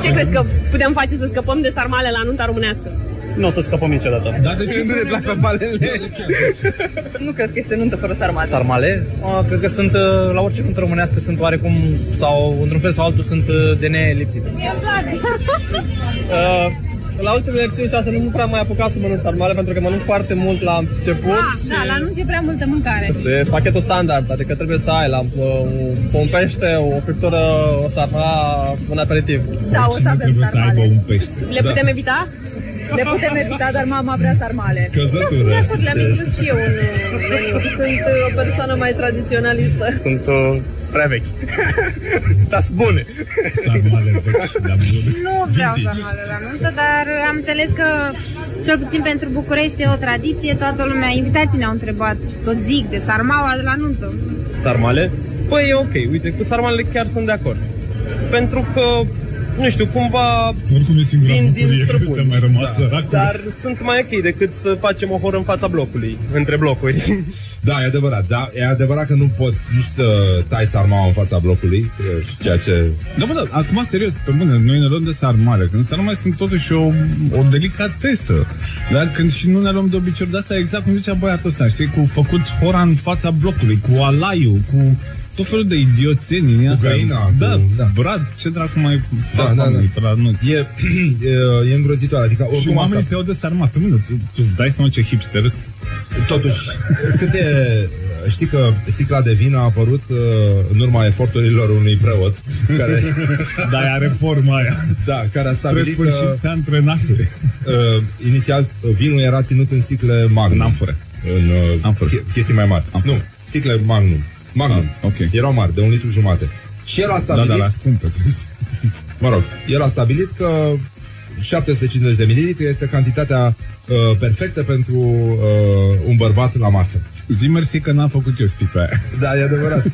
Ce crezi că putem face să scăpăm de sarmale la nunta românească? Nu o să scăpăm niciodată. Dar de ce Nu ne plac sarmalele. nu cred că este nuntă fără sarmale. Sarmale? A, cred că sunt, uh, la orice nuntă românească sunt oarecum, sau într-un fel sau altul sunt uh, de nelipsite. Uh, la ultimele lecțiuni și asta nu prea mai apucat să mănânc sarmale pentru că mănânc foarte mult la început Da, și da, la anunț e prea multă mâncare. este pachetul standard, adică trebuie să ai la uh, un pește, o friptură, o sarma, un aperitiv. Da, o să Cine avem trebuie să aibă sarmale. un pește? Le putem evita? Le putem evita, dar mama vrea sarmale. Căzătură. De acord, le-am inclus și eu în uh, meniu. Sunt uh, o persoană mai tradiționalistă. Sunt uh, prea vechi. Dar sunt bune. Sarmale vechi, dar bune. Nu vreau sarmale la nuntă, dar am înțeles că, cel puțin pentru București, e o tradiție. Toată lumea, invitații ne-au întrebat și tot zic de sarmaua de la nuntă. Sarmale? Păi e ok, uite, cu sarmalele chiar sunt de acord. Pentru că, nu știu, cumva Oricum e singura Vin din bucurie străbuni. cât a mai rămas da, săracul. Dar sunt mai ok decât să facem o horă în fața blocului, între blocuri. Da, e adevărat. Da, e adevărat că nu poți nici să tai sarmaua în fața blocului, e ceea ce... Da, bă, da, acum serios, pe bune, noi ne luăm de sarmale, când sarmale sunt totuși o, o delicatesă. Da? Când și nu ne luăm de obiceiuri de asta, exact cum zicea băiatul ăsta, știi, cu făcut hora în fața blocului, cu alaiu, cu tot felul de idioțenii din asta. găina, da, cu- da. brad, ce dracu mai Da, fac da, oamenii da. pe la anunț? E, e, e îngrozitoare. Adică, Și oricum oamenii asta, se iau de sarmat. Pe mine, tu, tu îți dai seama ce hipster sunt? totuși, cât e... Știi că sticla de vin a apărut uh, în urma eforturilor unui preot care, Da, aia reforma aia. da, care a Spre stabilit că sfârșit se antrenase. uh, inițial vinul era ținut în sticle mari. În amfore. În uh, Amfore. che- chestii mai mari. Amfore. Nu, sticle Magnum. Magnum. Ah, ok. Erau mari, de un litru jumate. Și el a Da, stabilit... da, la scumpe. Mă rog, el a stabilit că 750 de mililitri este cantitatea uh, perfectă pentru uh, un bărbat la masă. Zi mersi că n-am făcut eu sticla aia. Da, e adevărat.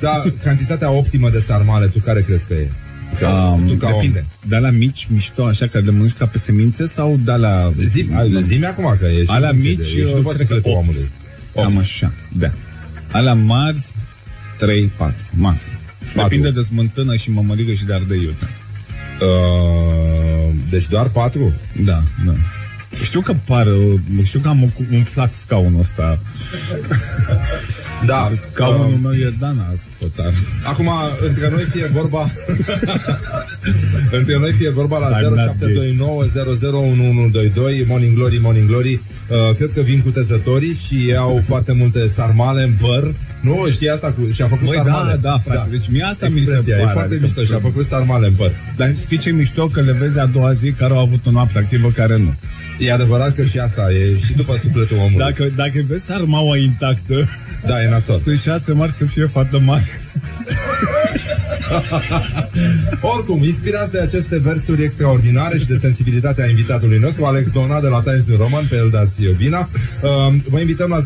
Da, cantitatea optimă de sarmale, tu care crezi că e? Că, Um, tu ca depinde. om. De la mici, mișto, așa, că le mănânci ca pe semințe sau de la... Zi, zi acum că e și Alea funcție mici, de- e și după cred că sufletul 8. omului. Cam așa, da. Alea mari, 3, 4, maxim. Depinde de smântână și mămăligă și de ardei iute. Uh, deci doar 4? Da, da. Știu că par, uh, știu că am un flac scaunul ăsta. Da. Scaunul uh, meu e Dana Spătar. Acum, între noi fie vorba Între noi fie vorba la I'm not 0729001122 Morning Glory, Morning Glory uh, Cred că vin cu tezătorii și ei au foarte multe sarmale în păr Nu, știi asta cu... Și-a făcut Băi, sarmale da, da, frate, deci mie asta mi se Expresia, pare, E foarte adică- mișto și-a făcut sarmale în păr Dar știi ce mișto? Că le vezi a doua zi care au avut o noapte activă, care nu. E adevărat că și asta e și după sufletul omului. Dacă, dacă vezi armaua intactă, Da, e nasol. Sunt șase marți să fie fată mare. Oricum, inspirați de aceste versuri extraordinare și de sensibilitatea invitatului nostru, Alex Dona de la Times New Roman, pe el dați vina. Uh, vă invităm la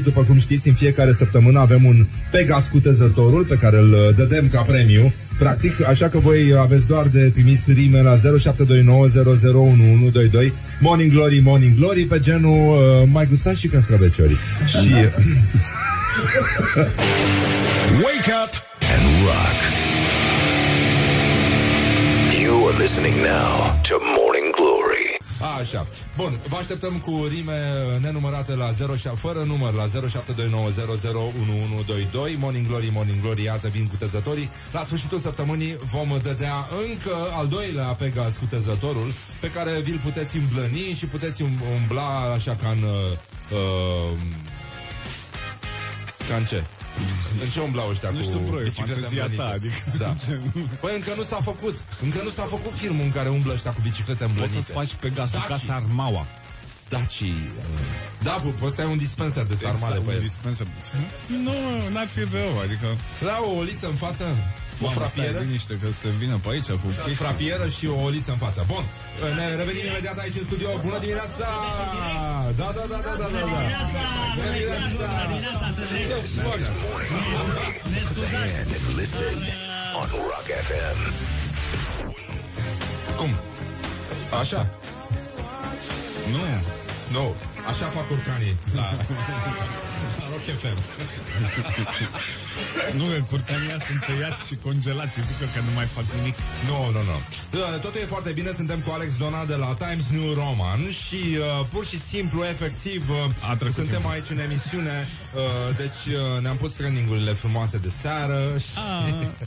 0729001122. După cum știți, în fiecare săptămână avem un Pegas cutezătorul pe care îl uh, dădem ca premiu. Practic, așa că voi aveți doar de trimis rime la 0729001122 Morning Glory, Morning Glory Pe genul, uh, mai gustați și cascaveciorii Și... Wake up and rock. You are listening now to Morning Glory. Așa. Bun, vă așteptăm cu rime nenumărate la 0, fără număr la 0729001122. Morning Glory, Morning Glory, iată vin cutezătorii. La sfârșitul săptămânii vom dădea încă al doilea Pegas cutezătorul, pe care vi-l puteți îmblăni și puteți um- umbla așa ca în... Uh, uh, ca în ce? În ce umblau ăștia Nu cu știu, bro, e biciclete fantezia îmblănite? ta, adică Da. ce- Păi încă nu s-a făcut. Încă nu s-a făcut filmul în care umblă ăștia cu biciclete Poți îmblănite. să-ți faci pe gasul Daci. ca sarmaua. Daci. Da, pu, poți să ai un dispenser de sarmale pe un el. dispenser. Nu, n-ar fi rău, adică... Da, o oliță în față, o Mamă, frapieră. stai liniște că se vină pe aici cu chestii. Frapieră și o oliță în față. Bun, ne revenim imediat aici în studio. Bună dimineața! Da, da, da, da, da, da. da. Bună dimineața! Put the hand and listen on Rock FM. Cum? Așa? Nu. Nu. Așa fac curcanii la, la Rock FM. Nu, că curcania sunt tăiați și congelați. Zic eu că nu mai fac nimic. Nu, nu, nu. Da, Totul e foarte bine, suntem cu Alex Dona de la Times New Roman și uh, pur și simplu, efectiv, uh, A trecut suntem timpul. aici în emisiune, uh, deci uh, ne-am pus trendingurile frumoase de seară și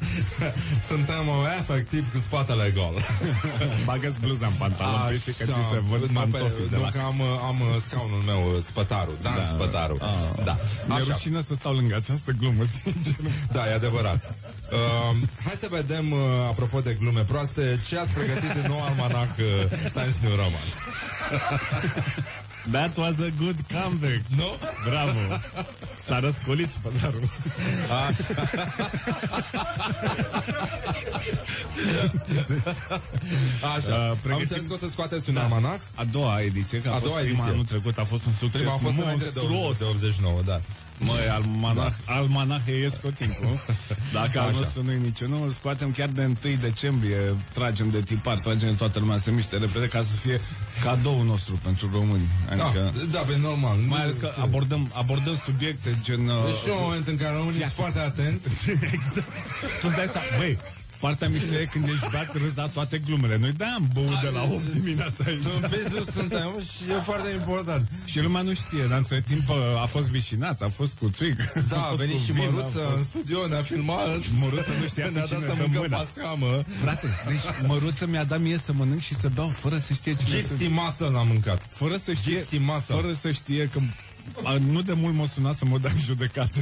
suntem uh, efectiv cu spatele gol. Bagă-ți bluza în pantalon, Așa, Așa, că ți se văd nu, pantofii pe- de nu, la... că am, uh, am uh, scaunul meu, uh, spătarul, Dan da. spătarul. Da, Mi-e așa. rușine să stau lângă această glumă, sincer. Da, e adevărat. Uh, hai să vedem, uh, apropo de glume proaste, ce ați pregătit în nou almanac uh, Times New Roman. That was a good comeback. Nu? Bravo. S-a răscolit spătarul. Așa. Așa. Uh, Am pregătim- înțeles că o să scoateți un almanac. A doua ediție, că a, A fost doua prima ediție. anul trecut, a fost un succes Prima a fost înainte de, monstruos. de 89, da. Măi, almanah, da. almanahe ies tot timpul. Dacă al Așa. nostru nu e niciunul, îl scoatem chiar de 1 decembrie, tragem de tipar, tragem toată lumea să miște repede ca să fie cadou nostru pentru români. Adică, Da, da, pe normal. mai ales că abordăm, abordăm subiecte gen... uh, Deci e un moment în care românii sunt foarte atenți. Tu îți dai seama, băi, partea mișto e când ești beat, râzi la toate glumele. Noi da am băut de la 8 dimineața aici. În business suntem și e foarte important. Și lumea nu știe, dar între timp uh, a fost vișinat, a fost cu țuic. Da, a fost venit cu și vin, Măruță a fost- în studio, ne-a filmat. Măruță nu știa Ne-a cu dat cine să dă mâncăm mâna. pastramă. Frate, deci măruță mi-a dat mie să mănânc și să beau fără să știe cine Gypsy sunt. masă l-am mâncat. Fără să știe, Gypsy masă. fără să știe că a, nu de mult mă suna să mă dea în judecată.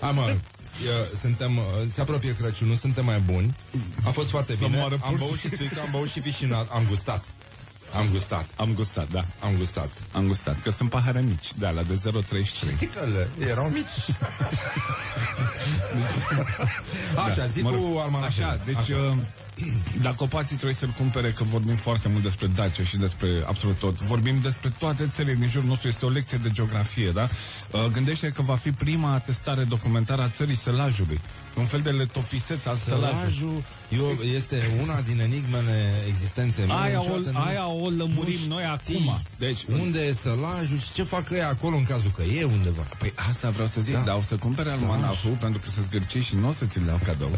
Hai mă, e, suntem, uh, se apropie Crăciunul, suntem mai buni. A fost foarte Să bine. moară Am purci. băut și țuică, am băut și vișinat, am gustat. Am gustat. Am gustat, da. Am gustat. Am gustat, că sunt pahare mici, de alea de 0,33. Sticlele erau mici. Așa, zi mă cu rog, almanacele. Așa, deci Așa. uh, dacă pații trebuie să-l cumpere, că vorbim foarte mult despre Dacia și despre absolut tot. Vorbim despre toate țările din jurul nostru, este o lecție de geografie, da? Uh, gândește că va fi prima atestare documentară a țării Sălajului. Un fel de letopiseț al Sălajului. Sălajul eu, este una din enigmele existenței mele. Aia o, Niciodată nu- aia o lămurim nu noi știi acum. Deci, Unde e sălajul și ce fac ei acolo în cazul că e undeva? Păi asta vreau să zic, Da. da. dar o să cumpere almanacul pentru că să zgârci și nu o să ți-l dau cadou.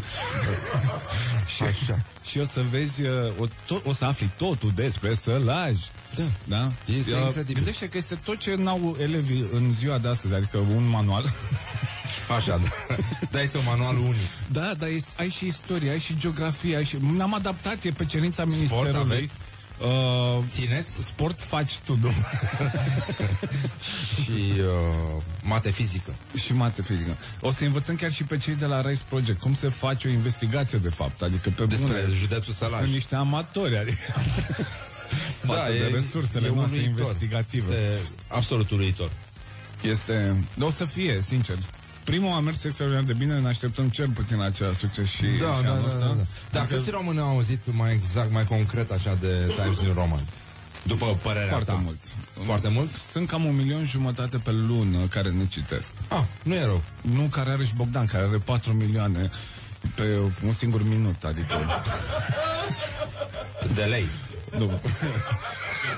și, Așa. și o să vezi, uh, o, to- o să afli totul despre sălaj. Da. Da? Este Uh, incredibil. Gândește că este tot ce n-au elevii în ziua de astăzi, adică un manual. Așa, da. Dar este un manual unic. Da, dar este, ai și istorie, ai și geografie, ai și... Am adaptație pe cerința ministerului. aveți? Uh, Țineți? sport faci tu, nu? Și uh, mate fizică. și mate fizică. O să învățăm chiar și pe cei de la Rice Project cum se face o investigație de fapt, adică pe Despre bune. județul Sălaj. Sunt niște amatori, adică față de resursele noastre uluitor. investigative. Este absolut uluitor. Este... O să fie, sincer. Primul a mers extraordinar de bine, ne așteptăm cel puțin la același succes și, Da, și da, anul da, ăsta. da, da. Dar Adică câți români au auzit mai exact, mai concret așa de Times New Roman? După părerea Foarte ta. mult. Foarte mult? Sunt cam un milion jumătate pe lună care ne citesc. Ah, nu e rău. Nu care are și Bogdan, care are 4 milioane pe un singur minut, adică... De lei. Nu.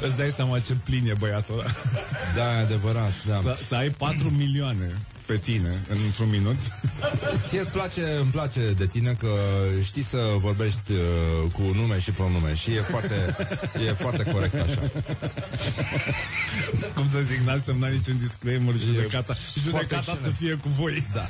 Îți dai seama ce plin e băiatul ăla. Da, e adevărat, da. Să, să ai 4 milioane pe tine în într-un minut. Ție îți place, îmi place de tine că știi să vorbești uh, cu nume și pronume și e foarte, e foarte corect așa. Cum să zic, n-a semnat niciun disclaimer judecata. foarte Judecata să excelent. fie cu voi. Da,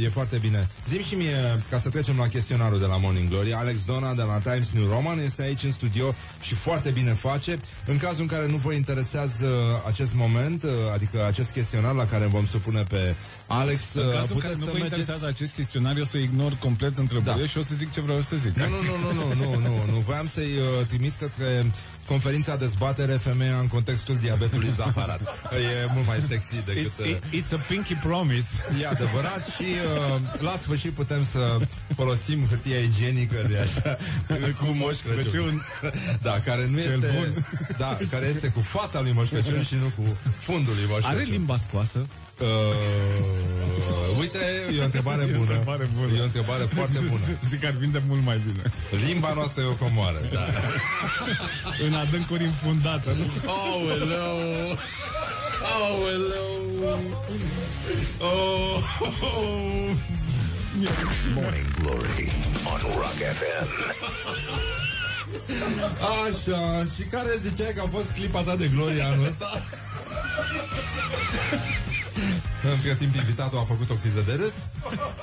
e, e foarte bine. Zim și mie, ca să trecem la chestionarul de la Morning Glory, Alex Dona de la Times New Roman este aici în studio și foarte bine face. În cazul în care nu vă interesează acest moment, uh, adică acest chestionar la care vom supune pe Alex, În uh, cazul în puteți care nu să vă mergeți... interesează acest chestionar, eu o să ignor complet întrebările Da. și o să zic ce vreau să zic. Nu, nu, nu, nu, nu, nu, nu, nu. Voiam să-i uh, trimit către conferința dezbatere femeia în contextul diabetului zaharat. E mult mai sexy decât... It's, it, it's a pinky promise. E adevărat și uh, la sfârșit putem să folosim hârtia igienică de așa, cu Moș Crăciun. Crăciun. Da, care nu Cel este... bun. Da, care este cu fața lui Moș Crăciun și nu cu fundul lui Moș Are Crăciun. limba scoasă? Uh, uite, e o întrebare E o bună. întrebare bună. E o întrebare foarte bună. Zic că ar vinde mult mai bine. Limba noastră e o comoară. Da. în adâncuri infundată. Nu? Aoleu! Aoleu! Oh, oh. Morning Glory on Rock FM. Așa, și care ziceai că a fost clipa ta de glorie anul ăsta? Între timp invitatul a făcut o criză de râs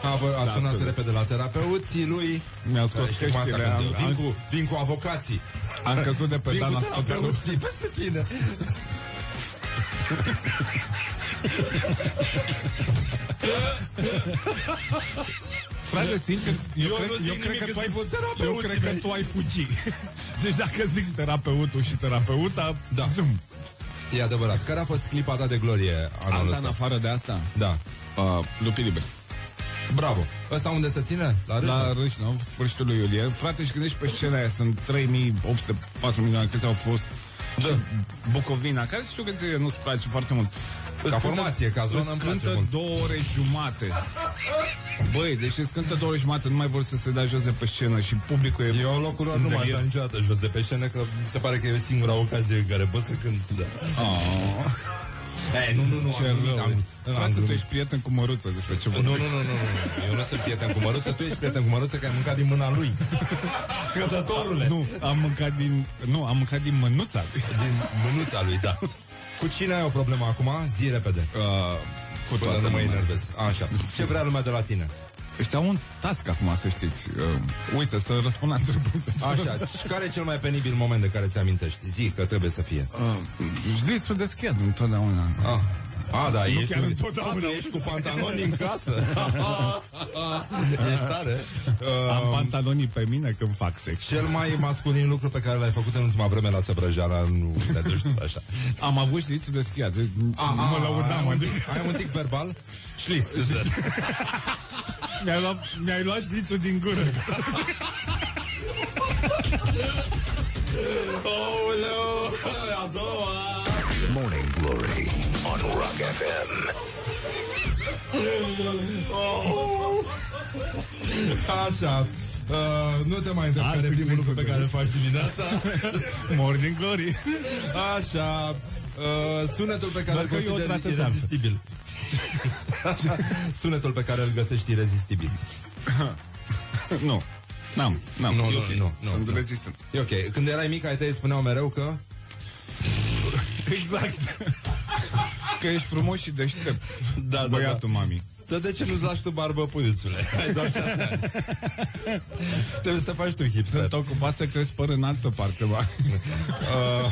A, a Da, sunat scuze. repede la terapeuții lui Mi-a scos Care știi cum asta căștile, când am- Vin am- cu, vin cu avocații Am căzut de pe Vin Dana cu Stăpănu. terapeuții peste tine Frate, sincer, eu, Eu cred, nu zic eu cred nimic, că tu ai, sunt terapeuții eu cred că mei. tu ai fugit. Deci dacă zic terapeutul și terapeuta, Da. zoom. E adevărat Care a fost clipa ta de glorie anul Alta în ăsta? afară de asta, Da, uh, Lupi Liber. bravo Ăsta unde se ține? La râs? La Râșnov, sfârșitul lui iulie. Frate, și gândești pe scena aia, sunt 3804 milioane, câți au fost. Da. Și Bucovina, care știu că ție nu-ți place foarte mult. Ca formație, ca zonă îți îmi place cântă mult. două ore jumate. Băi, deci îți cântă două ore jumate, nu mai vor să se dea jos de pe scenă și publicul e... Eu în locul lor nu m-aș da niciodată jos de pe scenă Că mi se pare că e singura ocazie în care pot să cânt da. Oh. Ei, nu, nu, nu, Ce am glumit, rău. am, am Frate, tu glumit. ești prieten cu Măruță despre ce Nu, vorbim. nu, nu, nu, nu, eu nu sunt prieten cu Măruță, tu ești prieten cu Măruță că ai mâncat din mâna lui. Cătătorule. Nu, am mâncat din... Nu, am mâncat din mânuța lui. Din mânuța lui, da. Cu cine ai o problemă acum? Zi repede. Uh, cu Până toată nu mă lumea. enervez. Așa. Ce vrea lumea de la tine? Ăștia au un task acum, să știți. Uh, uite, să răspund la întrebări. Așa, și care e cel mai penibil moment de care ți amintești? Zi că trebuie să fie. Uh, Știți de schiat întotdeauna. Ah. A, da, Nu ești, chiar a, întotdeauna. tu ești cu pantaloni în casă. ești tare. Am Uh, pantalonii pe mine când fac sex. cel mai masculin lucru pe care l-ai făcut în ultima vreme la Săbrăjeala nu te duci tu așa. Am avut șlițul de schiat. Deci A, mă a, laudam. ai, un, adică- ai un tic verbal? Șliț. Mi-ai luat, mi-ai luat șlițul din gură. oh, no. A doua. Morning Glory on Rock FM. Oh. Așa. Uh, nu te mai întreb care e primul lucru pe care îl faci dimineața. Morning Glory. Așa. Uh, sunetul pe care Doar îl că eu o consideri tratez altfel. irezistibil. Așa. Sunetul pe care îl găsești irezistibil. nu. N-am, n-am. Nu, E nu, ok. nu, nu, Sunt nu. rezistent. E ok. Când erai mic, ai tăi spuneau mereu că... Exact. Că ești frumos și deștept. Da, da, Băiatul da. mami. Dar de ce nu-ți lași tu barbă, puiuțule? Ai doar șase ani. Trebuie să faci tu hipster. Sunt ocupat să crezi păr în altă parte, ba. Uh,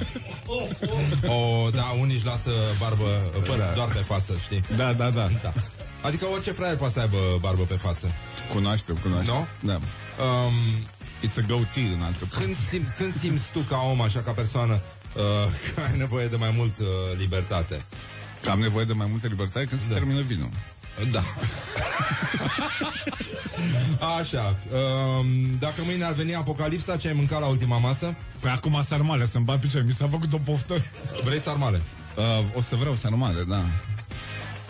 o, da, unii își lasă barbă păr, Da. doar pe față, știi? Da, da, da. Da. Adică orice fraier poate să aibă barbă pe față. Cunoaștem, cunoaștem. Nu? Da. Um, It's a goatee în altă parte. când, simți, când simți tu ca om, așa ca persoană, uh, că ai nevoie de mai mult uh, libertate? Că am nevoie de mai multă libertate când se Da. termină vinul. Da. Așa. Um, dacă mâine ar veni apocalipsa, ce ai mâncat la ultima masă? Păi acum sarmale, să-mi bat picioare. Mi s-a făcut o poftă. Vrei sarmale? Uh, o să vreau sarmale, da.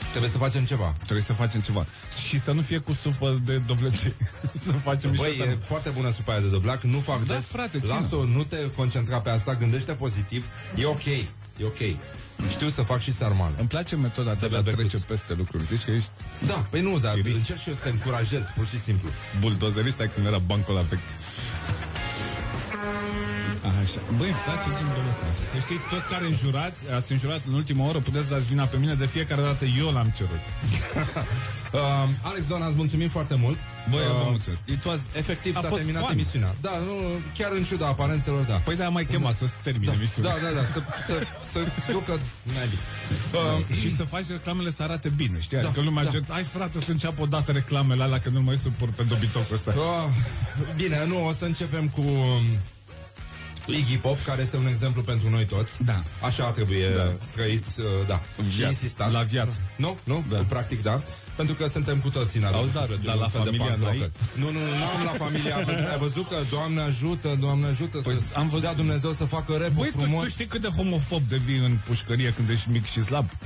Trebuie să facem ceva. Trebuie să facem ceva. Și să nu fie cu supă de dovlecei. să facem Băi, niște e sarmale. foarte bună supa aia de doblac, nu fac Da, des. frate, ține. Lasă-o, nu te concentra pe asta, gândește pozitiv, e ok, e ok. Știu să fac și sarmale. Îmi place metoda ta de a Trebuie trece becus. peste lucruri. Zici că ești Da, păi nu, dar Chirist. încerc și eu să te încurajez, pur și simplu. buldozerist ai când era bancul la vechi. Așa. Băi, îmi place genul ăsta. Să știți, toți care înjurați, ați înjurat în ultima oră, puteți dați vina pe mine, de fiecare dată eu l-am cerut. Uh, Alex Don, îți mulțumim foarte mult. Băi, Uh, vă mulțumesc. It was, Efectiv a s-a fost terminat fun. emisiunea. Da, nu, chiar în ciuda aparențelor, da. Păi da, mai chemat să termine da, emisiunea. da, da, da, să, să, să ducă mai bine. Uh, Și să faci reclamele să arate bine, știi? Adică Da, lumea da. zice, hai frate să înceapă odată reclamele alea, că nu mai suport pe dobitocul ăsta. uh, bine, nu, o să începem cu um, Iggy Pop, care este un exemplu pentru noi toți. Da. Așa trebuie Da. trăit, uh, da. Și Viață. insistat. La viață. Nu, nu, Da. practic da. Pentru că suntem cu toții în Auzi, da, dar la familia n-ai? Nu, nu, nu am la familia pentru că ai văzut că Doamne ajută, Doamne ajută Păi, să am văzut- dea Dumnezeu să facă repul Băi, tu, frumos. tu știi cât de homofob devii în pușcărie când ești mic și slab?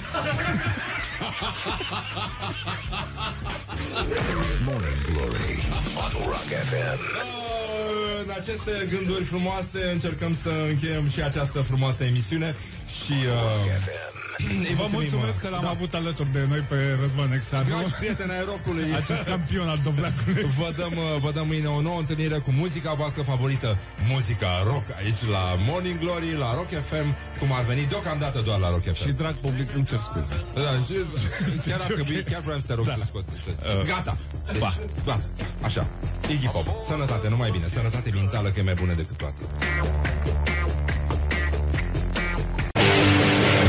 Morning Glory on Rock FM. Uh, În aceste gânduri frumoase încercăm să încheiem și această frumoasă emisiune și uh, îi Vă mulțumesc că l-am da. avut alături de noi pe Răzvan Exarnu. Dragi prieteni ai rocului Acest campion al dovleacului. Vă dăm, uh, vă dăm mâine o nouă întâlnire cu muzica voastră favorită Muzica rock aici la Morning Glory La Rock FM Cum ar veni deocamdată doar la Rock FM Și drag public, îmi cer scuze. da, și- Chiar ar trebui, chiar vreau să te rog Da. să scoți să... Uh, Gata deci, ba. Gata, așa Iggy Pop, sănătate, numai bine Sănătate mentală că e mai bună decât toate